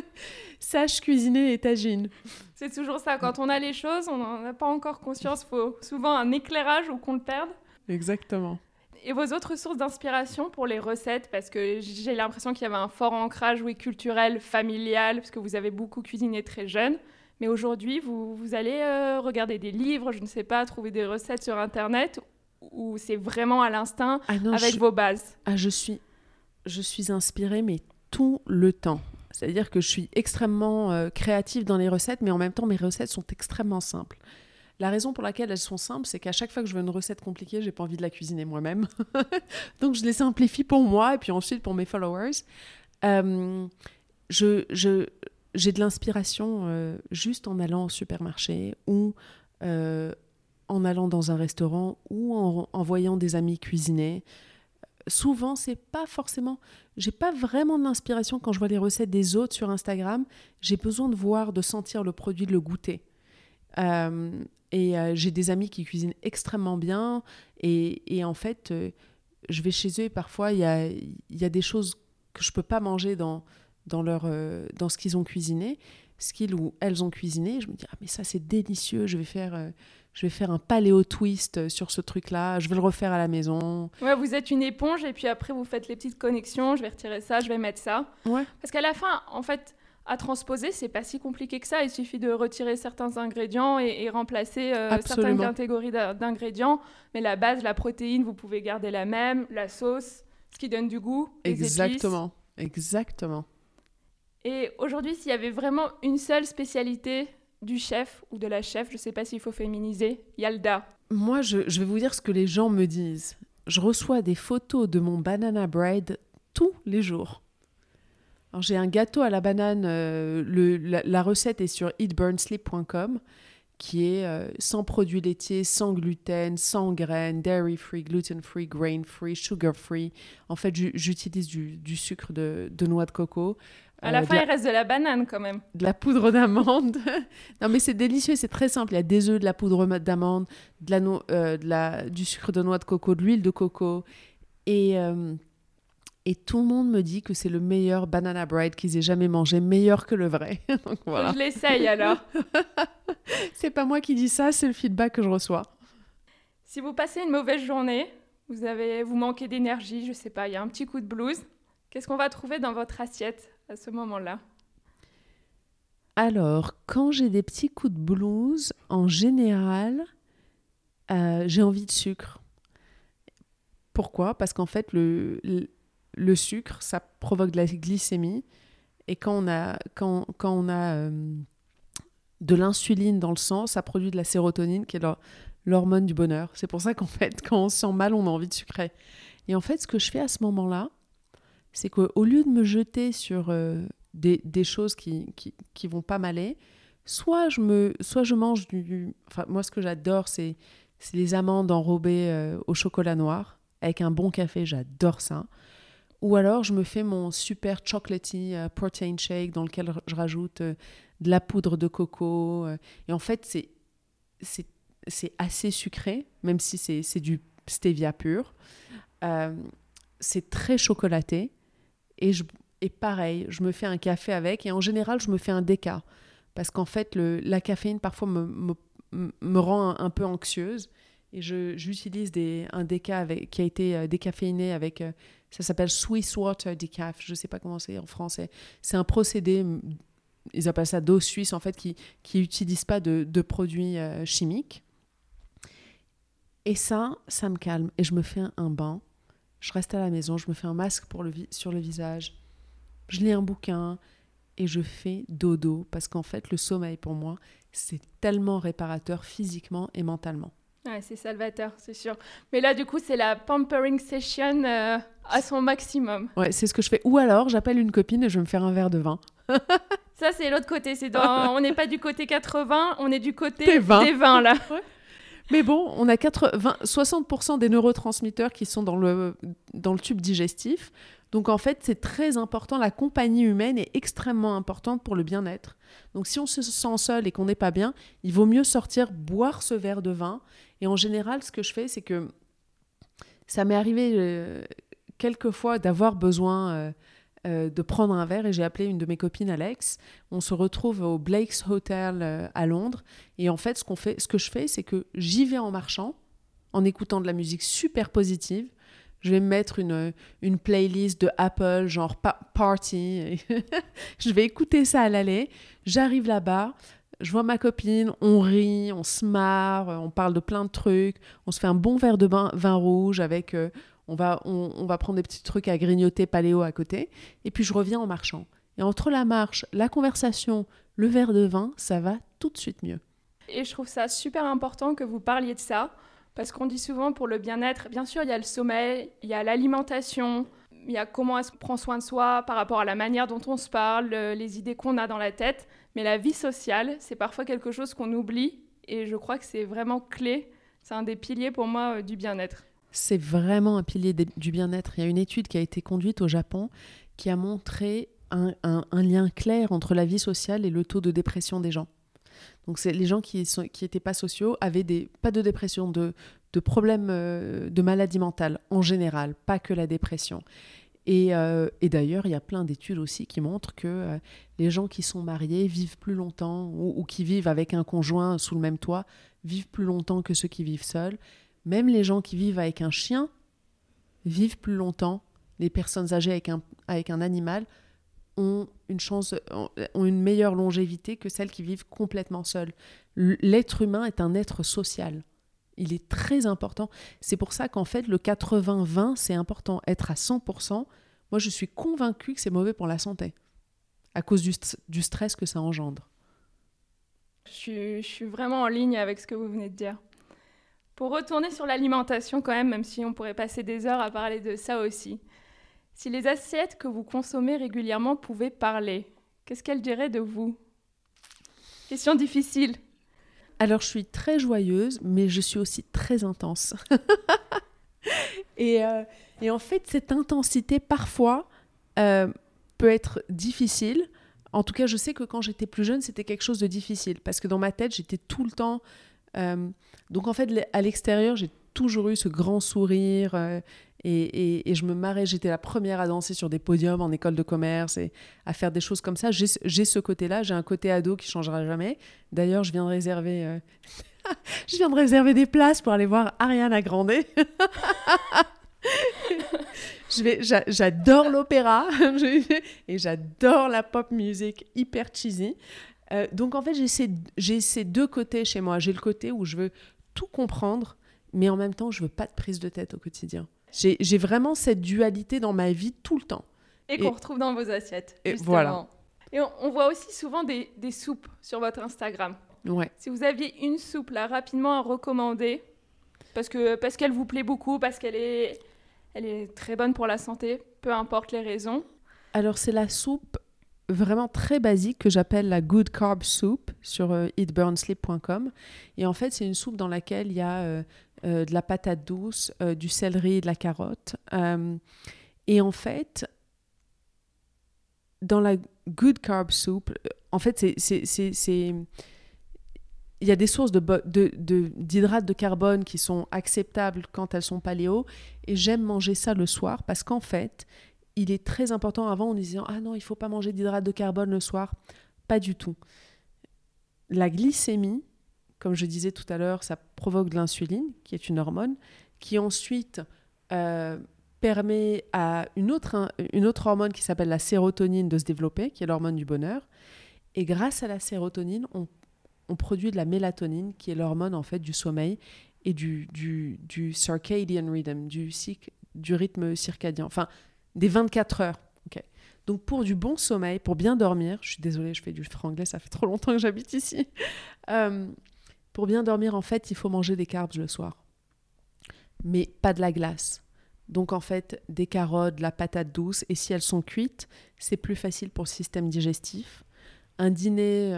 sache cuisiner les tagines. C'est toujours ça. Quand on a les choses, on n'en a pas encore conscience. Il faut souvent un éclairage ou qu'on le perde. Exactement. Et vos autres sources d'inspiration pour les recettes? Parce que j'ai l'impression qu'il y avait un fort ancrage oui, culturel, familial, parce que vous avez beaucoup cuisiné très jeune. Mais aujourd'hui, vous, vous, allez euh, regarder des livres, je ne sais pas, trouver des recettes sur Internet, ou c'est vraiment à l'instinct ah avec vos bases? Ah, je suis, je suis inspirée, mais tout le temps. C'est-à-dire que je suis extrêmement euh, créative dans les recettes, mais en même temps, mes recettes sont extrêmement simples. La raison pour laquelle elles sont simples, c'est qu'à chaque fois que je veux une recette compliquée, j'ai pas envie de la cuisiner moi-même. Donc je les simplifie pour moi et puis ensuite pour mes followers. Euh, je, j'ai de l'inspiration euh, juste en allant au supermarché ou euh, en allant dans un restaurant ou en, voyant des amis cuisiner. Souvent, c'est pas forcément. J'ai pas vraiment de l'inspiration quand je vois les recettes des autres sur Instagram. J'ai besoin de voir, de sentir le produit, de le goûter. Euh, et j'ai des amis qui cuisinent extrêmement bien. Et, et en fait, je vais chez eux et parfois, il y a, y a des choses que je peux pas manger dans, dans, leur, euh, dans ce qu'ils ont cuisiné, ce qu'ils ou elles ont cuisiné. Je me dis, ah, mais ça, c'est délicieux, je vais faire. Euh, je vais faire un paléo twist sur ce truc-là, je vais le refaire à la maison. Ouais, vous êtes une éponge et puis après vous faites les petites connexions, je vais retirer ça, je vais mettre ça. Ouais. Parce qu'à la fin, en fait, à transposer, c'est pas si compliqué que ça. Il suffit de retirer certains ingrédients et, remplacer euh, certaines catégories d'ingrédients. Mais la base, la protéine, vous pouvez garder la même, la sauce, ce qui donne du goût. Exactement, exactement. Et aujourd'hui, s'il y avait vraiment une seule spécialité du chef ou de la chef, je ne sais pas s'il faut féminiser, Yalda. Moi, je, vais vous dire ce que les gens me disent. Je reçois des photos de mon banana bread tous les jours. J'ai un gâteau à la banane, euh, le, la, recette est sur eatburnsleep.com qui est euh, sans produits laitiers, sans gluten, sans graines, dairy free, gluten free, grain free, sugar free. En fait, j'utilise du, du, sucre de, de, noix de coco. À la euh, fin, il reste de la banane quand même. De la poudre d'amande. non, mais c'est délicieux, c'est très simple. Il y a des œufs, de la poudre d'amande, de la, euh, de la, du sucre de noix de coco, de l'huile de coco. Et, et tout le monde me dit que c'est le meilleur banana bread qu'ils aient jamais mangé, meilleur que le vrai. Donc, voilà. Je l'essaye alors. c'est pas moi qui dis ça, c'est le feedback que je reçois. Si vous passez une mauvaise journée, vous, avez, vous manquez d'énergie, je sais pas, il y a un petit coup de blues, qu'est-ce qu'on va trouver dans votre assiette à ce moment-là? Alors, quand j'ai des petits coups de blues, en général, euh, j'ai envie de sucre. Pourquoi? Parce qu'en fait, le, le, sucre, ça provoque de la glycémie. Et quand on a, quand, quand on a euh, de l'insuline dans le sang, ça produit de la sérotonine, qui est l'hormone du bonheur. C'est pour ça qu'en fait, quand on se sent mal, on a envie de sucrer. Et en fait, ce que je fais à ce moment-là, c'est qu'au lieu de me jeter sur euh, des, des, choses qui, qui, qui, vont pas m'aller, soit je, soit je mange du... Enfin, moi, ce que j'adore, c'est les amandes enrobées euh, au chocolat noir, avec un bon café, j'adore ça. Ou alors, je me fais mon super chocolatey euh, protein shake dans lequel je rajoute de la poudre de coco. et en fait, c'est assez sucré, même si c'est du stevia pur. c'est très chocolaté. Et, je, et pareil, je me fais un café avec. Et en général, je me fais un déca. Parce qu'en fait, le, la caféine, parfois, me, me, rend un, peu anxieuse. Et j'utilise un déca avec, qui a été euh, décaféiné avec. Ça s'appelle Swiss Water Decaf. Je ne sais pas comment c'est en français. C'est un procédé. Ils appellent ça d'eau suisse, en fait, qui n'utilise pas de, de produits euh, chimiques. Et ça, ça me calme. Et je me fais un bain je reste à la maison, je me fais un masque pour le sur le visage, je lis un bouquin et je fais dodo parce qu'en fait le sommeil pour moi c'est tellement réparateur physiquement et mentalement. Ouais, c'est salvateur, c'est sûr. Mais là, du coup, c'est la pampering session euh, à son maximum. Ouais, c'est ce que je fais. Ou alors, j'appelle une copine et je vais me faire un verre de vin. Ça, c'est l'autre côté. C'est dans... on n'est pas du côté 80, on est du côté des vins, là. Mais bon, on a 80, 60% des neurotransmetteurs qui sont dans le, dans le tube digestif. Donc en fait, c'est très important. La compagnie humaine est extrêmement importante pour le bien-être. Donc si on se sent seul et qu'on n'est pas bien, il vaut mieux sortir boire ce verre de vin. Et en général, ce que je fais, c'est que ça m'est arrivé euh, quelques fois d'avoir besoin euh, euh, de prendre un verre et j'ai appelé une de mes copines Alex. On se retrouve au Blake's Hotel euh, à Londres et en fait ce, qu'on fait, ce que je fais c'est que j'y vais en marchant, en écoutant de la musique super positive. Je vais me mettre une, une playlist de Apple, genre party. je vais écouter ça à l'aller. J'arrive là-bas, je vois ma copine, on rit, on se marre, on parle de plein de trucs, on se fait un bon verre de vin, rouge avec euh, on va, on, va prendre des petits trucs à grignoter paléo à côté, et puis je reviens en marchant. Et entre la marche, la conversation, le verre de vin, ça va tout de suite mieux. Et je trouve ça super important que vous parliez de ça, parce qu'on dit souvent pour le bien-être, bien sûr, il y a le sommeil, il y a l'alimentation, il y a comment on prend soin de soi par rapport à la manière dont on se parle, les idées qu'on a dans la tête, mais la vie sociale, c'est parfois quelque chose qu'on oublie, et je crois que c'est vraiment clé, c'est un des piliers pour moi euh, du bien-être. C'est vraiment un pilier du bien-être. Il y a une étude qui a été conduite au Japon qui a montré un, lien clair entre la vie sociale et le taux de dépression des gens. Donc les gens qui n'étaient pas sociaux avaient des, pas de dépression, de, problèmes euh, de maladie mentale en général, pas que la dépression. Et, euh, d'ailleurs, il y a plein d'études aussi qui montrent que euh, les gens qui sont mariés vivent plus longtemps ou, qui vivent avec un conjoint sous le même toit vivent plus longtemps que ceux qui vivent seuls. Même les gens qui vivent avec un chien vivent plus longtemps. Les personnes âgées avec un, avec un animal ont une chance, ont une meilleure longévité que celles qui vivent complètement seules. L'être humain est un être social. Il est très important. C'est pour ça qu'en fait, le 80-20, c'est important. Être à 100%, moi, je suis convaincue que c'est mauvais pour la santé, à cause du, du stress que ça engendre. Je je suis, vraiment en ligne avec ce que vous venez de dire. Pour retourner sur l'alimentation quand même, même si on pourrait passer des heures à parler de ça aussi. Si les assiettes que vous consommez régulièrement pouvaient parler, qu'est-ce qu'elles diraient de vous? Question difficile. Alors je suis très joyeuse, mais je suis aussi très intense. Euh, et, en fait, cette intensité, parfois, euh, peut être difficile. En tout cas, je sais que quand j'étais plus jeune, c'était quelque chose de difficile, parce que dans ma tête, j'étais tout le temps euh, donc en fait, à l'extérieur, j'ai toujours eu ce grand sourire et, je me marrais. J'étais la première à danser sur des podiums en école de commerce et à faire des choses comme ça. J'ai ce côté-là, j'ai un côté ado qui changera jamais. D'ailleurs, je viens de réserver, euh, je viens de réserver des places pour aller voir Ariana Grande. j'adore l'opéra et j'adore la pop music hyper cheesy. Euh, donc en fait, j'ai ces, deux côtés chez moi. J'ai le côté où je veux tout comprendre, mais en même temps, je veux pas de prise de tête au quotidien. J'ai vraiment cette dualité dans ma vie tout le temps. Et, qu'on retrouve dans vos assiettes. Et voilà. Et on, voit aussi souvent des, soupes sur votre Instagram. Ouais. Si vous aviez une soupe là rapidement à recommander, parce que parce qu'elle vous plaît beaucoup, parce qu'elle est, elle est très bonne pour la santé, peu importe les raisons. Alors c'est la soupe vraiment très basique que j'appelle la Good Carb Soup sur euh, eatburnsleep.com. Et en fait, c'est une soupe dans laquelle il y a euh, euh, de la patate douce, du céleri et de la carotte. et en fait, dans la Good Carb Soup, en fait, c'est il y a des sources d'hydrates de, de, de, carbone qui sont acceptables quand elles sont paléo, et j'aime manger ça le soir parce qu'en fait, il est très important avant en disant ah non il faut pas manger d'hydrates de carbone le soir pas du tout la glycémie comme je disais tout à l'heure ça provoque de l'insuline qui est une hormone qui ensuite euh, permet à une autre, une autre hormone qui s'appelle la sérotonine de se développer qui est l'hormone du bonheur et grâce à la sérotonine on, produit de la mélatonine qui est l'hormone en fait du sommeil et du, du, du circadian rhythm du, du rythme circadien enfin des 24 heures. Donc pour du bon sommeil, pour bien dormir, je suis désolée, je fais du franglais, ça fait trop longtemps que j'habite ici. Euh, pour bien dormir, en fait, il faut manger des carbs le soir. Mais pas de la glace. Donc en fait, des carottes, de la patate douce, et si elles sont cuites, c'est plus facile pour le système digestif. Un dîner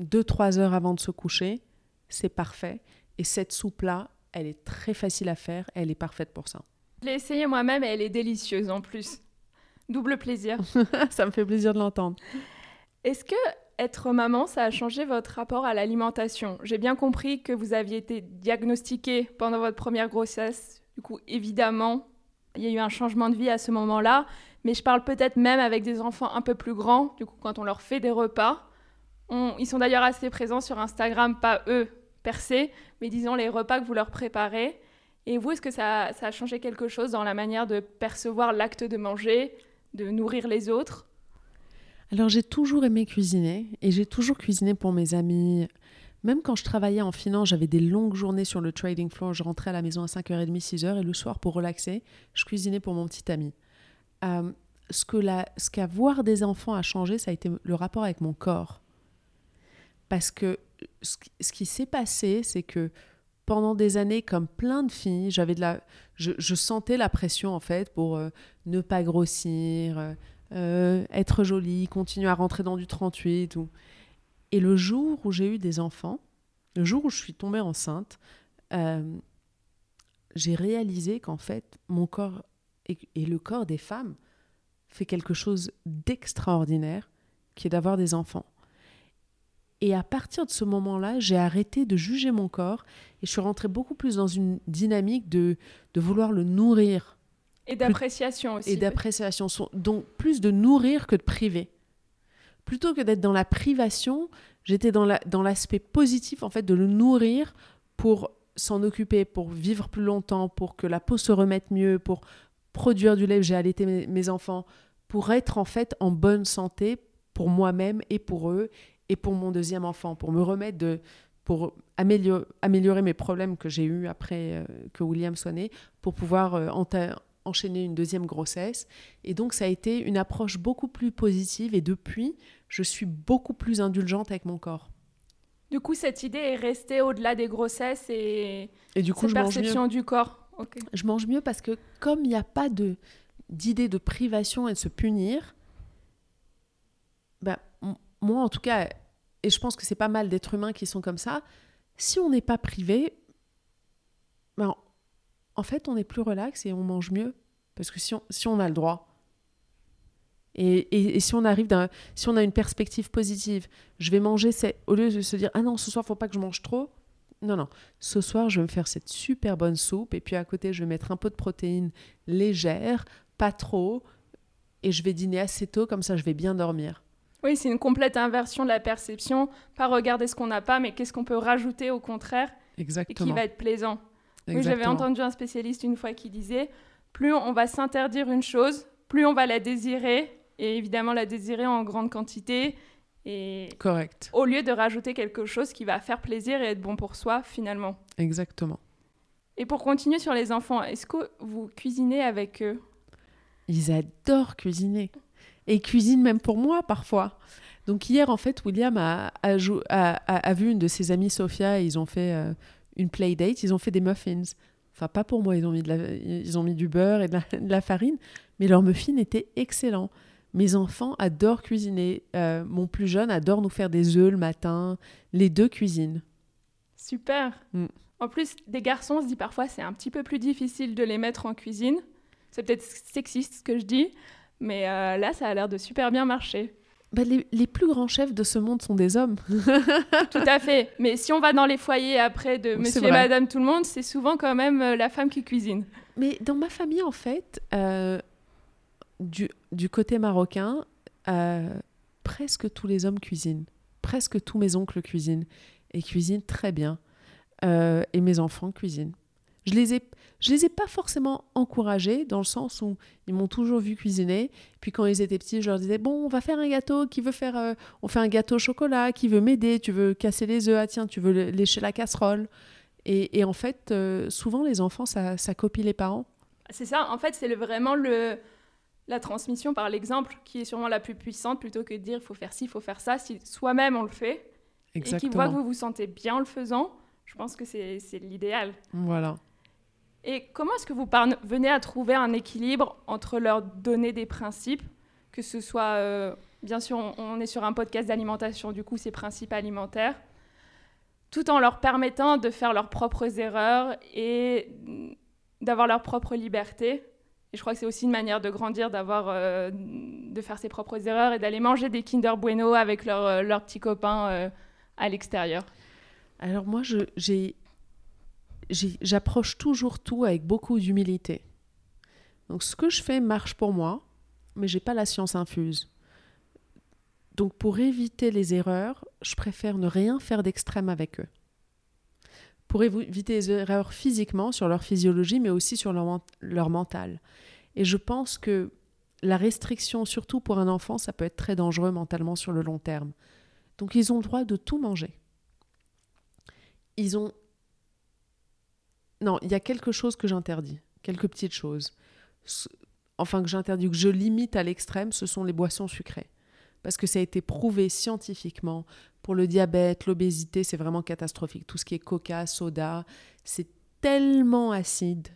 2-3 euh, heures avant de se coucher, c'est parfait. Et cette soupe-là, elle est très facile à faire, elle est parfaite pour ça. Je l'ai essayée moi-même et elle est délicieuse en plus. Double plaisir. ça me fait plaisir de l'entendre. Est-ce que être maman, ça a changé votre rapport à l'alimentation J'ai bien compris que vous aviez été diagnostiquée pendant votre première grossesse. Du coup, évidemment, il y a eu un changement de vie à ce moment-là. Mais je parle peut-être même avec des enfants un peu plus grands, du coup, quand on leur fait des repas. ils sont d'ailleurs assez présents sur Instagram, pas eux percés, mais disons les repas que vous leur préparez. Et vous, est-ce que ça, ça, a changé quelque chose dans la manière de percevoir l'acte de manger, de nourrir les autres? Alors j'ai toujours aimé cuisiner et j'ai toujours cuisiné pour mes amis. Même quand je travaillais en finance, j'avais des longues journées sur le trading floor. Je rentrais à la maison à 5h30, 6h et le soir, pour relaxer, je cuisinais pour mon petit ami. Euh, ce que la, ce qu'avoir des enfants a changé, ça a été le rapport avec mon corps. Parce que ce, ce qui s'est passé, c'est que pendant des années, comme plein de filles, j'avais de la, je, sentais la pression en fait pour euh, ne pas grossir, euh, être jolie, continuer à rentrer dans du 38. Ou... Et le jour où j'ai eu des enfants, le jour où je suis tombée enceinte, euh, j'ai réalisé qu'en fait, mon corps et, et, le corps des femmes fait quelque chose d'extraordinaire, qui est d'avoir des enfants. Et à partir de ce moment-là, j'ai arrêté de juger mon corps et je suis rentrée beaucoup plus dans une dynamique de, de vouloir le nourrir. Et d'appréciation aussi. Et d'appréciation. Donc plus de nourrir que de priver. Plutôt que d'être dans la privation, j'étais dans l'aspect la, dans positif, en fait, de le nourrir pour s'en occuper, pour vivre plus longtemps, pour que la peau se remette mieux, pour produire du lait, j'ai allaité mes, mes enfants, pour être en fait en bonne santé pour moi-même et pour eux et pour mon deuxième enfant, pour me remettre de, pour améliorer, améliorer mes problèmes que j'ai eus après euh, que William soit né, pour pouvoir euh, enchaîner une deuxième grossesse. Et donc ça a été une approche beaucoup plus positive et depuis, je suis beaucoup plus indulgente avec mon corps. Du coup, cette idée est restée au-delà des grossesses et, et du coup, cette je perception mange mieux. du corps. Je mange mieux parce que comme il n'y a pas de d'idée de privation et de se punir, ben, moi en tout cas, et je pense que c'est pas mal d'êtres humains qui sont comme ça, si on n'est pas privé, ben, en fait, on est plus relax et on mange mieux. Parce que si on, si on a le droit. Et, et, et si on arrive si on a une perspective positive, je vais manger, c'est au lieu de se dire ah non ce soir faut pas que je mange trop, non non, ce soir je vais me faire cette super bonne soupe et puis à côté je vais mettre un peu de protéines légères, pas trop, et je vais dîner assez tôt comme ça je vais bien dormir. Oui, c'est une complète inversion de la perception. Pas regarder ce qu'on n'a pas, mais qu'est-ce qu'on peut rajouter au contraire Exactement. et qui va être plaisant. Oui, j'avais entendu un spécialiste une fois qui disait plus on va s'interdire une chose, plus on va la désirer, et évidemment la désirer en grande quantité. Et Correct. Au lieu de rajouter quelque chose qui va faire plaisir et être bon pour soi finalement. Exactement. Et pour continuer sur les enfants, est-ce que vous cuisinez avec eux? Ils adorent cuisiner et cuisine même pour moi parfois. Donc hier, en fait, William a, a, a, a vu une de ses amies, Sophia, et ils ont fait euh, une play date, ils ont fait des muffins. Enfin, pas pour moi, ils ont mis, de la, ils ont mis du beurre et de la, de la farine, mais leur muffin était excellent. Mes enfants adorent cuisiner. Euh, mon plus jeune adore nous faire des œufs le matin. Les deux cuisinent. Super. Mm. En plus, des garçons, on se dit parfois c'est un petit peu plus difficile de les mettre en cuisine. C'est peut-être sexiste ce que je dis, mais euh, là, ça a l'air de super bien marcher. Bah, les, les, plus grands chefs de ce monde sont des hommes. tout à fait. Mais si on va dans les foyers après de monsieur et madame tout le monde, c'est souvent quand même euh, la femme qui cuisine. Mais dans ma famille, en fait, euh, du, du, côté marocain, euh, presque tous les hommes cuisinent. Presque tous mes oncles cuisinent. Et cuisinent très bien. Euh, et mes enfants cuisinent. Je les ai, je les ai pas forcément encouragés dans le sens où ils m'ont toujours vu cuisiner. Puis quand ils étaient petits, je leur disais bon, on va faire un gâteau. Qui veut faire euh, On fait un gâteau au chocolat. Qui veut m'aider Tu veux casser les œufs Ah tiens, tu veux lécher la casserole. Et, et en fait, euh, souvent les enfants, ça, ça copie les parents. C'est ça. En fait, c'est le, vraiment le la transmission par l'exemple qui est sûrement la plus puissante plutôt que de dire il faut faire ci, il faut faire ça. Si soi-même on le fait Exactement. et qu'ils voient que vous vous sentez bien en le faisant, je pense que c'est l'idéal. Voilà. Et comment est-ce que vous venez à trouver un équilibre entre leur donner des principes, que ce soit, euh, bien sûr, on, est sur un podcast d'alimentation, du coup, ces principes alimentaires, tout en leur permettant de faire leurs propres erreurs et d'avoir leur propre liberté. Et je crois que c'est aussi une manière de grandir, d'avoir, euh, de faire ses propres erreurs et d'aller manger des Kinder Bueno avec leurs leur petits copains euh, à l'extérieur. Alors moi, j'approche toujours tout avec beaucoup d'humilité. Donc ce que je fais marche pour moi, mais j'ai pas la science infuse. Donc pour éviter les erreurs, je préfère ne rien faire d'extrême avec eux. Pour éviter les erreurs physiquement sur leur physiologie, mais aussi sur leur, leur mental. Et je pense que la restriction, surtout pour un enfant, ça peut être très dangereux mentalement sur le long terme. Donc ils ont le droit de tout manger. Ils ont... Non, il y a quelque chose que j'interdis, quelques petites choses. Enfin, que j'interdis, que je limite à l'extrême, ce sont les boissons sucrées parce que ça a été prouvé scientifiquement. Pour le diabète, l'obésité, c'est vraiment catastrophique. Tout ce qui est coca, soda, c'est tellement acide,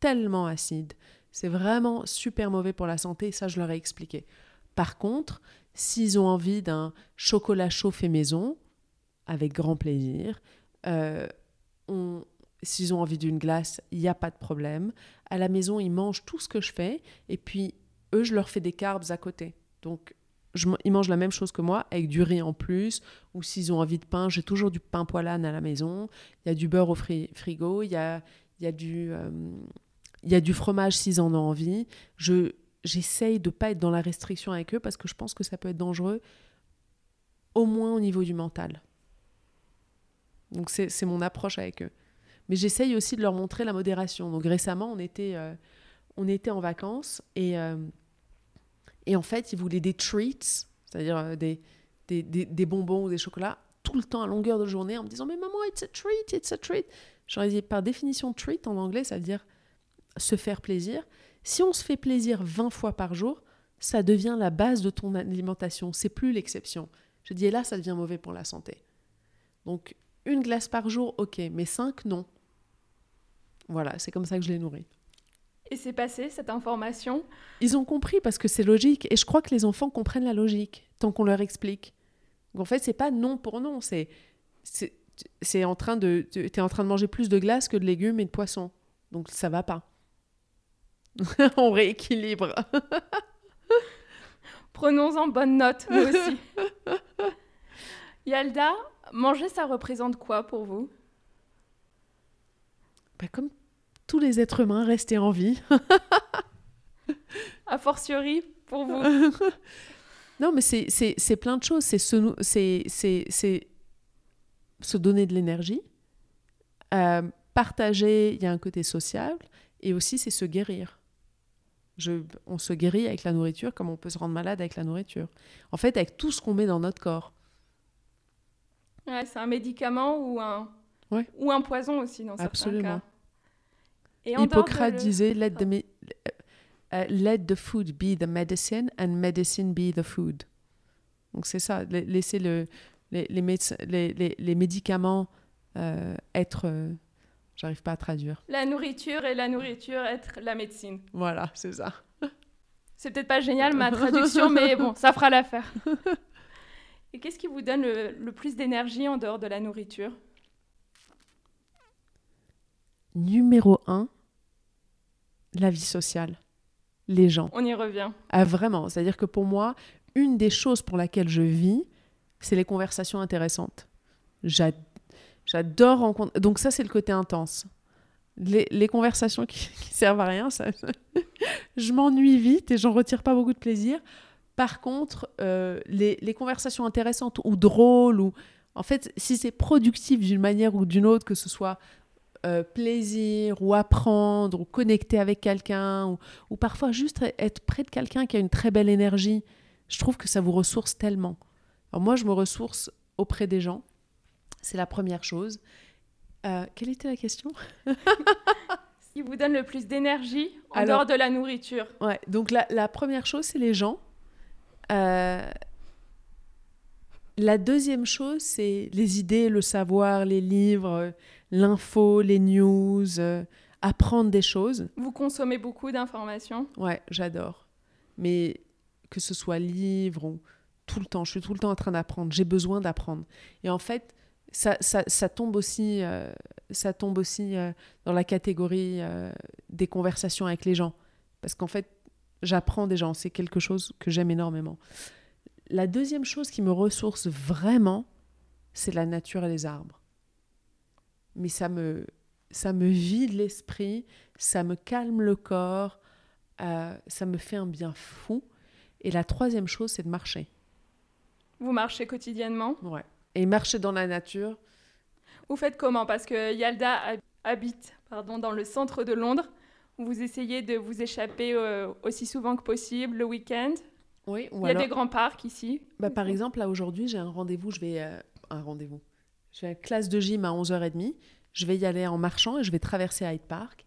tellement acide. C'est vraiment super mauvais pour la santé, ça je leur ai expliqué. Par contre, s'ils ont envie d'un chocolat chaud fait maison, avec grand plaisir, euh, s'ils ont envie d'une glace, il n'y a pas de problème. À la maison, ils mangent tout ce que je fais, et puis eux, je leur fais des carbs à côté. Donc ils mangent la même chose que moi, avec du riz en plus, ou s'ils ont envie de pain, j'ai toujours du pain poilane à la maison, il y a du beurre au frigo, il y a, il y a, du, euh, il y a du fromage s'ils en ont envie. Je, j'essaye de pas être dans la restriction avec eux parce que je pense que ça peut être dangereux, au moins au niveau du mental. Donc c'est mon approche avec eux. Mais j'essaye aussi de leur montrer la modération. Donc récemment, on était, euh, on était en vacances et... Euh, et en fait, ils voulaient des treats, c'est-à-dire euh, des, des, des, bonbons ou des chocolats, tout le temps à longueur de journée en me disant Mais maman, it's a treat, it's a treat. J'aurais dit Par définition, treat en anglais, ça veut dire se faire plaisir. Si on se fait plaisir 20 fois par jour, ça devient la base de ton alimentation. C'est plus l'exception. Je dis là, ça devient mauvais pour la santé. Donc, une glace par jour, ok, mais 5, non. Voilà, c'est comme ça que je les nourris. Et c'est passé cette information? Ils ont compris parce que c'est logique. Et je crois que les enfants comprennent la logique tant qu'on leur explique. Donc en fait, c'est pas non pour non. C'est c'est en train de es en train de manger plus de glace que de légumes et de poissons. Donc ça va pas. On rééquilibre. Prenons-en bonne note, nous aussi. Yalda, manger, ça représente quoi pour vous? Bah, Comme tous les êtres humains rester en vie. A fortiori pour vous. non, mais c'est plein de choses. C'est se, se donner de l'énergie. Euh, partager, il y a un côté social. Et aussi, c'est se guérir. Je, on se guérit avec la nourriture comme on peut se rendre malade avec la nourriture. En fait, avec tout ce qu'on met dans notre corps. Ouais, c'est un médicament ou un, ou un poison aussi dans certains Absolument. cas. Hippocrate disait let the, uh, let the food be the medicine and medicine be the food. Donc c'est ça, laisser le, les, les, les, médicaments euh, être... Euh, j'arrive pas à traduire. La nourriture et la nourriture être la médecine. Voilà, c'est ça. C'est peut-être pas génial ma traduction, mais bon, ça fera l'affaire. Et qu'est-ce qui vous donne le, le plus d'énergie en dehors de la nourriture? Numéro un, la vie sociale, les gens. On y revient. Ah, vraiment. C'est-à-dire que pour moi, une des choses pour laquelle je vis, c'est les conversations intéressantes. J'adore rencontrer. Donc, ça, c'est le côté intense. Les, conversations qui, qui, servent à rien, ça, je m'ennuie vite et j'en retire pas beaucoup de plaisir. Par contre, euh, les, les, conversations intéressantes ou drôles, ou en fait, si c'est productif d'une manière ou d'une autre, que ce soit euh, plaisir ou apprendre ou connecter avec quelqu'un ou, parfois juste être près de quelqu'un qui a une très belle énergie, je trouve que ça vous ressource tellement. Alors moi, je me ressource auprès des gens. C'est la première chose. Euh, quelle était la question? Ce qui vous donne le plus d'énergie en dehors de la nourriture. Ouais, donc la, la première chose, c'est les gens. Euh, la deuxième chose, c'est les idées, le savoir, les livres, l'info, les news, euh, apprendre des choses. Vous consommez beaucoup d'informations? Ouais, j'adore. Mais que ce soit livre ou tout le temps, je suis tout le temps en train d'apprendre. J'ai besoin d'apprendre. Et en fait, ça, ça, ça tombe aussi, euh, ça tombe aussi euh, dans la catégorie des conversations avec les gens. Parce qu'en fait, j'apprends des gens. C'est quelque chose que j'aime énormément. La deuxième chose qui me ressource vraiment, c'est la nature et les arbres. Mais ça me, ça me vide l'esprit, ça me calme le corps, ça me fait un bien fou. Et la troisième chose, c'est de marcher. Vous marchez quotidiennement? Ouais. Et marcher dans la nature. Vous faites comment? Parce que Yalda habite pardon, dans le centre de Londres. Vous essayez de vous échapper euh, aussi souvent que possible le week-end? Oui, Il y a des grands parcs ici? Bah, par exemple, là aujourd'hui, j'ai un rendez-vous. Je vais. Euh, un rendez-vous. Vais à classe de gym à 11h30. Je vais y aller en marchant et je vais traverser Hyde Park.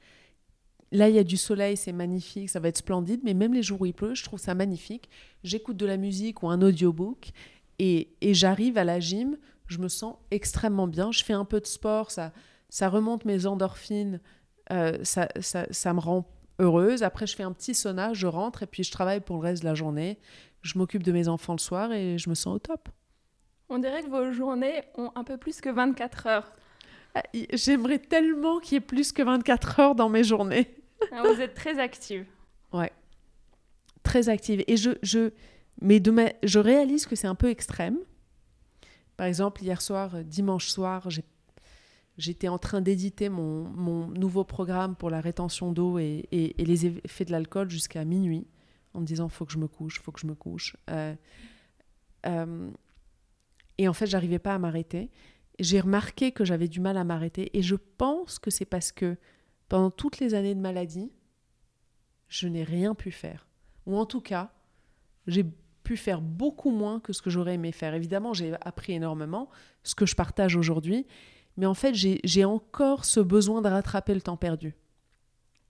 Là, il y a du soleil, c'est magnifique, ça va être splendide, mais même les jours où il pleut, je trouve ça magnifique. J'écoute de la musique ou un audiobook et, j'arrive à la gym, je me sens extrêmement bien. Je fais un peu de sport, ça, ça remonte mes endorphines, euh, ça, ça, me rend heureuse. Après, je fais un petit sauna, je rentre et puis je travaille pour le reste de la journée. Je m'occupe de mes enfants le soir et je me sens au top. On dirait que vos journées ont un peu plus que 24 heures. Ah, j'aimerais tellement qu'il y ait plus que 24 heures dans mes journées. Ah, vous êtes très active. Ouais. Très active. Et je, je, mais de je réalise que c'est un peu extrême. Par exemple, hier soir, euh, dimanche soir, j'étais en train d'éditer mon, mon, nouveau programme pour la rétention d'eau et, et, les effets de l'alcool jusqu'à minuit, en me disant faut que je me couche, faut que je me couche. Euh, euh, et en fait, j'arrivais pas à m'arrêter. J'ai remarqué que j'avais du mal à m'arrêter, et je pense que c'est parce que pendant toutes les années de maladie, je n'ai rien pu faire. Ou en tout cas, j'ai pu faire beaucoup moins que ce que j'aurais aimé faire. Évidemment, j'ai appris énormément, ce que je partage aujourd'hui, mais en fait, j'ai encore ce besoin de rattraper le temps perdu.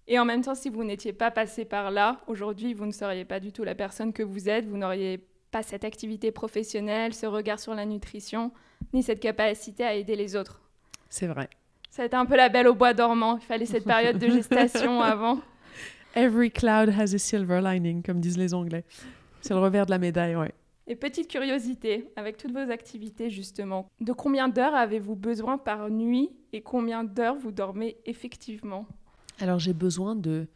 Et en même temps, si vous n'étiez pas passé par là, aujourd'hui, vous ne seriez pas du tout la personne que vous êtes, vous n'auriez pas cette activité professionnelle, ce regard sur la nutrition, ni cette capacité à aider les autres. C'est vrai. Ça a été un peu la belle au bois dormant. Il fallait cette période de gestation avant. Every cloud has a silver lining, comme disent les Anglais. C'est le revers de la médaille, ouais. Et petite curiosité, avec toutes vos activités justement, de combien d'heures avez-vous besoin par nuit et combien d'heures vous dormez effectivement? Alors j'ai besoin de...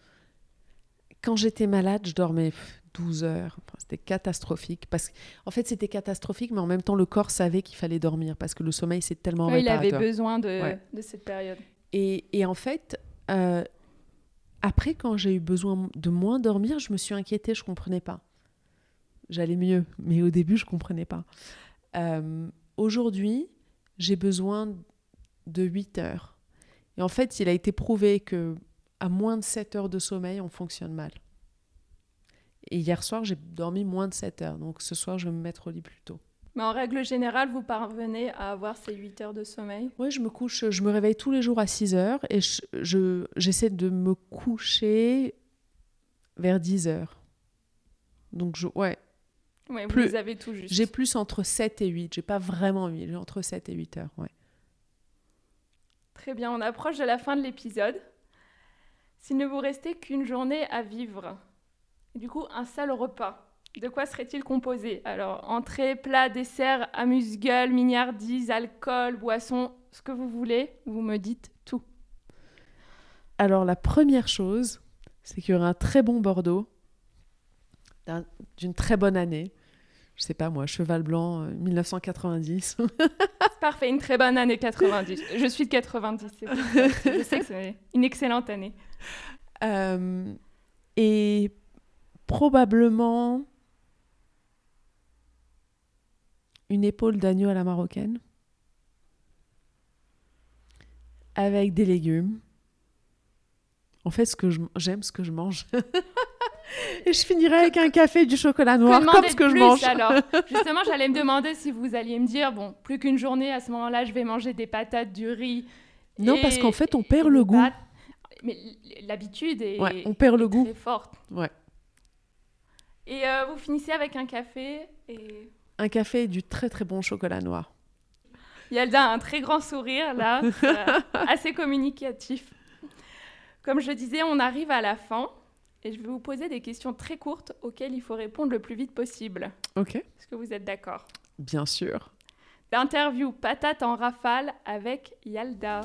Quand j'étais malade, je dormais 12 heures. c'était catastrophique. Parce qu'en fait, c'était catastrophique, mais en même temps, le corps savait qu'il fallait dormir parce que le sommeil, c'est tellement oui, Il avait besoin de, de cette période. Et, et en fait, euh, après, quand j'ai eu besoin de moins dormir, je me suis inquiétée, je comprenais pas j'allais mieux. Mais au début, je ne comprenais pas. Euh, aujourd'hui, j'ai besoin de 8 heures. Et en fait, il a été prouvé que à moins de 7 heures de sommeil, on fonctionne mal. Et hier soir, j'ai dormi moins de 7 heures. Donc ce soir, je vais me mettre au lit plus tôt. Mais en règle générale, vous parvenez à avoir ces 8 heures de sommeil? Oui, je me couche, je me réveille tous les jours à 6 heures et je, j'essaie de me coucher vers 10 heures. Donc, je, ouais, Ouais, plus, vous avez tout juste. J'ai plus entre 7 et 8. J'ai pas vraiment 8. J'ai entre 7 et 8 heures, ouais. Très bien, on approche de la fin de l'épisode. S'il ne vous restait qu'une journée à vivre, du coup, un seul repas, de quoi serait-il composé? Alors, entrée, plat, dessert, amuse-gueule, mignardise, alcool, boisson, ce que vous voulez, vous me dites tout. Alors, la première chose, c'est qu'il y aura un très bon Bordeaux d'une très bonne année. Je sais pas moi, Cheval Blanc 1990. Euh, Parfait, une très bonne année 90. Je suis de 90, je sais que c'est une excellente année. Euh, et probablement une épaule d'agneau à la marocaine avec des légumes. En fait, ce que j'aime, ce que je mange. Et je finirai avec un café et du chocolat noir, comme ce que je mange. Alors, justement, j'allais me demander si vous alliez me dire, bon, plus qu'une journée, à ce moment-là, je vais manger des patates, du riz. Non, parce qu'en fait, on perd le goût. Mais l'habitude est, on perd le goût. forte. Ouais. Et euh, vous finissez avec un café et... Un café et du très très bon chocolat noir. Yalda a un très grand sourire là, euh, assez communicatif. Comme je disais, on arrive à la fin et je vais vous poser des questions très courtes auxquelles il faut répondre le plus vite possible. Ok. Est-ce que vous êtes d'accord? Bien sûr. L'interview patate en rafale avec Yalda.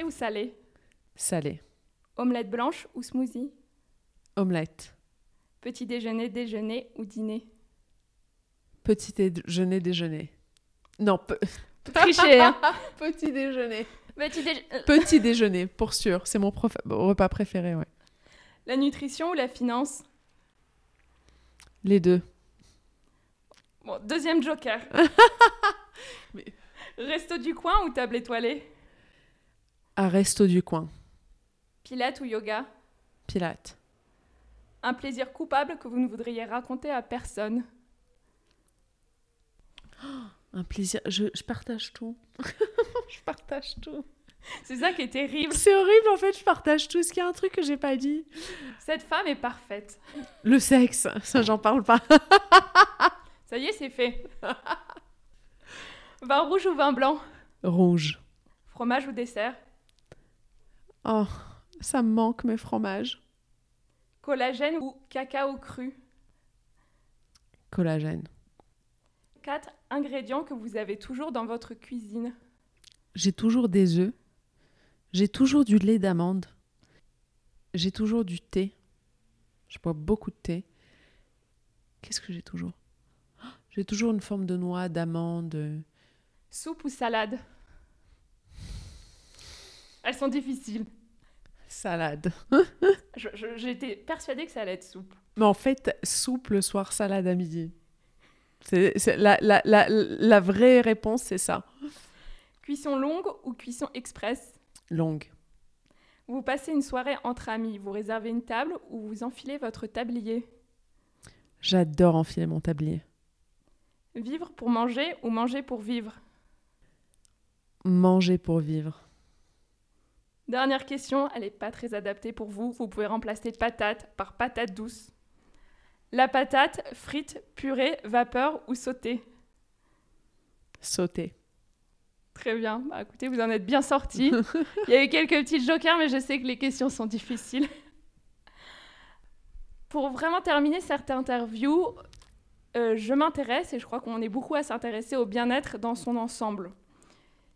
Sucré ou salé? Salé. Omelette blanche ou smoothie? Omelette. Petit déjeuner, déjeuner ou dîner? Petit déjeuner, déjeuner. Non, pe- Tricher, hein petit déjeuner. Petit déje- euh, Petit déjeuner, pour sûr. C'est mon prof- repas préféré, ouais. La nutrition ou la finance? Les deux. Bon, deuxième joker. Mais- Resto du coin ou table étoilée? À resto du coin. Pilates ou yoga? Pilate. Un plaisir coupable que vous ne voudriez raconter à personne Un plaisir. Je, je partage tout. je partage tout. C'est ça qui est terrible. C'est horrible, en fait, je partage tout. Est-ce qu'il y a un truc que j'ai pas dit? Cette femme est parfaite. Le sexe, ça, j'en parle pas. Ça y est, c'est fait. vin rouge ou vin blanc? Rouge. Fromage ou dessert? Oh, ça me manque, mes fromages. Collagène ou cacao cru? Collagène. 4 ingrédients que vous avez toujours dans votre cuisine. J'ai toujours des œufs. J'ai toujours du lait d'amande. J'ai toujours du thé. Je bois beaucoup de thé. Qu'est-ce que j'ai toujours? Oh, J'ai toujours une forme de noix, d'amande. Soupe ou salade? Elles sont difficiles. Salade. J'étais persuadée que ça allait être soupe. Mais en fait, soupe le soir, salade à midi. C'est, c'est- la, la, la, la vraie réponse, c'est ça. Cuisson longue ou cuisson express? Longue. Vous passez une soirée entre amis, vous réservez une table ou vous enfilez votre tablier? J'adore enfiler mon tablier. Vivre pour manger ou manger pour vivre? Manger pour vivre. Dernière question, elle n'est pas très adaptée pour vous. Vous pouvez remplacer patate par patate douce. La patate, frite, purée, vapeur ou sautée? Sauter. Très bien. Bah, écoutez, vous en êtes bien sortis. Il y a eu quelques petits jokers, mais je sais que les questions sont difficiles. Pour vraiment terminer cette interview, euh, je m'intéresse, et je crois qu'on est beaucoup à s'intéresser au bien-être dans son ensemble.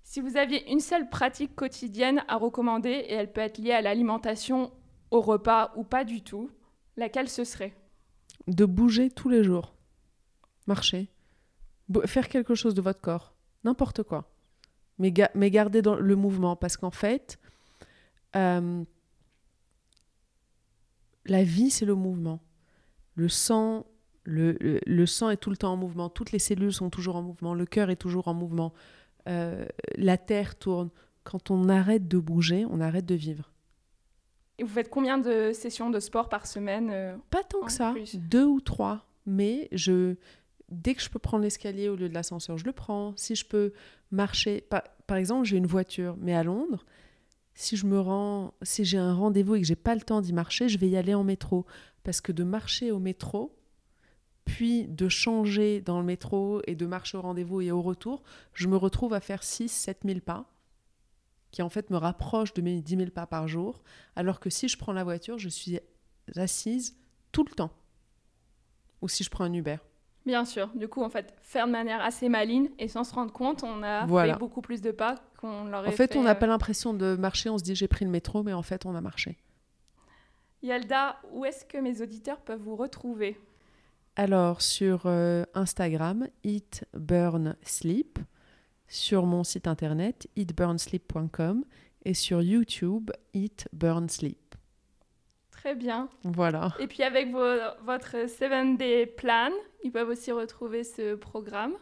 Si vous aviez une seule pratique quotidienne à recommander, et elle peut être liée à l'alimentation, au repas ou pas du tout, laquelle ce serait? De bouger tous les jours. Marcher. Faire quelque chose de votre corps. N'importe quoi. Mais, ga- le mouvement. Parce qu'en fait, euh, la vie, c'est le mouvement. Le sang, le sang est tout le temps en mouvement. Toutes les cellules sont toujours en mouvement. Le cœur est toujours en mouvement. Euh, la terre tourne. Quand on arrête de bouger, on arrête de vivre. Et vous faites combien de sessions de sport par semaine euh, Pas tant que ça, plus. deux ou trois. Mais je, dès que je peux prendre l'escalier au lieu de l'ascenseur, je le prends. Si je peux marcher, par, par exemple, j'ai une voiture, mais à Londres, si je me rends, si j'ai un rendez-vous et que j'ai pas le temps d'y marcher, je vais y aller en métro, parce que de marcher au métro, puis de changer dans le métro et de marcher au rendez-vous et au retour, je me retrouve à faire 6 7 000 pas qui en fait me rapprochent de mes 10 000 pas par jour, alors que si je prends la voiture, je suis assise tout le temps. Ou si je prends un Uber. Bien sûr. Du coup, en fait, faire de manière assez maligne et sans se rendre compte, on a Voilà. fait beaucoup plus de pas qu'on l'aurait En fait. fait, on n'a euh, pas l'impression de marcher, on se dit j'ai pris le métro, mais en fait, on a marché. Yalda, où est-ce que mes auditeurs peuvent vous retrouver? Alors, sur euh, Instagram, Eat, Burn, Sleep. Sur mon site internet, eatburnsleep.com. Et sur YouTube, Eat, Burn, Sleep. Très bien. Voilà. Et puis avec vos- votre 7-day plan, ils peuvent aussi retrouver ce programme.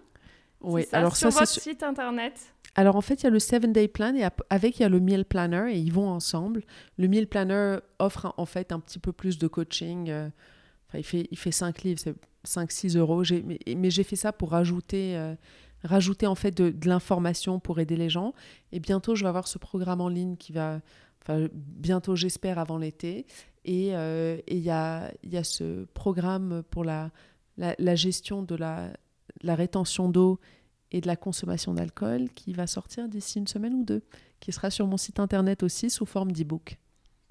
Oui, ça, alors sur ça, votre site internet. Alors en fait, il y a le 7 day plan et avec il y a le meal planner et ils vont ensemble. Le meal planner offre en fait un petit peu plus de coaching. euh, Il fait il fait 5 livres, c'est 5-6 euros. Mais, j'ai fait ça pour rajouter euh, rajouter en fait de, l'information pour aider les gens. Et bientôt, je vais avoir ce programme en ligne qui va, bientôt j'espère avant l'été. Et euh, il y a y a ce programme pour la la, la gestion de la la rétention d'eau et de la consommation d'alcool qui va sortir d'ici une semaine ou deux, qui sera sur mon site internet aussi sous forme d'e-book.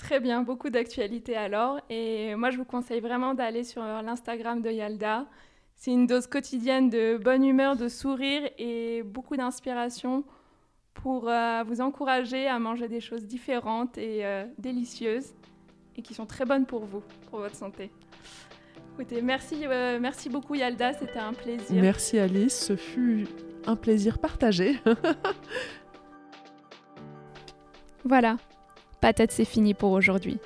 Très bien, beaucoup d'actualités alors. Et moi, je vous conseille vraiment d'aller sur l'Instagram de Yalda. C'est une dose quotidienne de bonne humeur, de sourire et beaucoup d'inspiration pour euh, vous encourager à manger des choses différentes et euh, délicieuses et qui sont très bonnes pour vous, pour votre santé. Écoutez, merci, euh, merci beaucoup Yalda, c'était un plaisir. Merci Alice, ce fut un plaisir partagé. voilà, patate c'est fini pour aujourd'hui.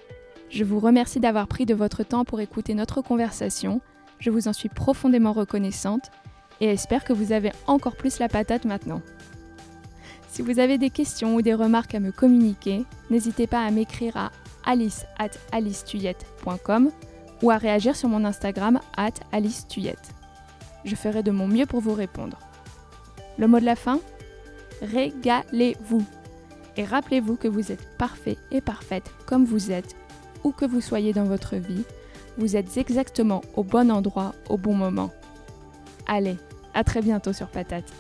Je vous remercie d'avoir pris de votre temps pour écouter notre conversation. Je vous en suis profondément reconnaissante et espère que vous avez encore plus la patate maintenant. Si vous avez des questions ou des remarques à me communiquer, n'hésitez pas à m'écrire à alice at alicetuyette.com ou à réagir sur mon Instagram at alicetuyette. Je ferai de mon mieux pour vous répondre. Le mot de la fin? Régalez-vous. Et rappelez-vous que vous êtes parfait et parfaite comme vous êtes, où que vous soyez dans votre vie, vous êtes exactement au bon endroit au bon moment. Allez, à très bientôt sur Patate.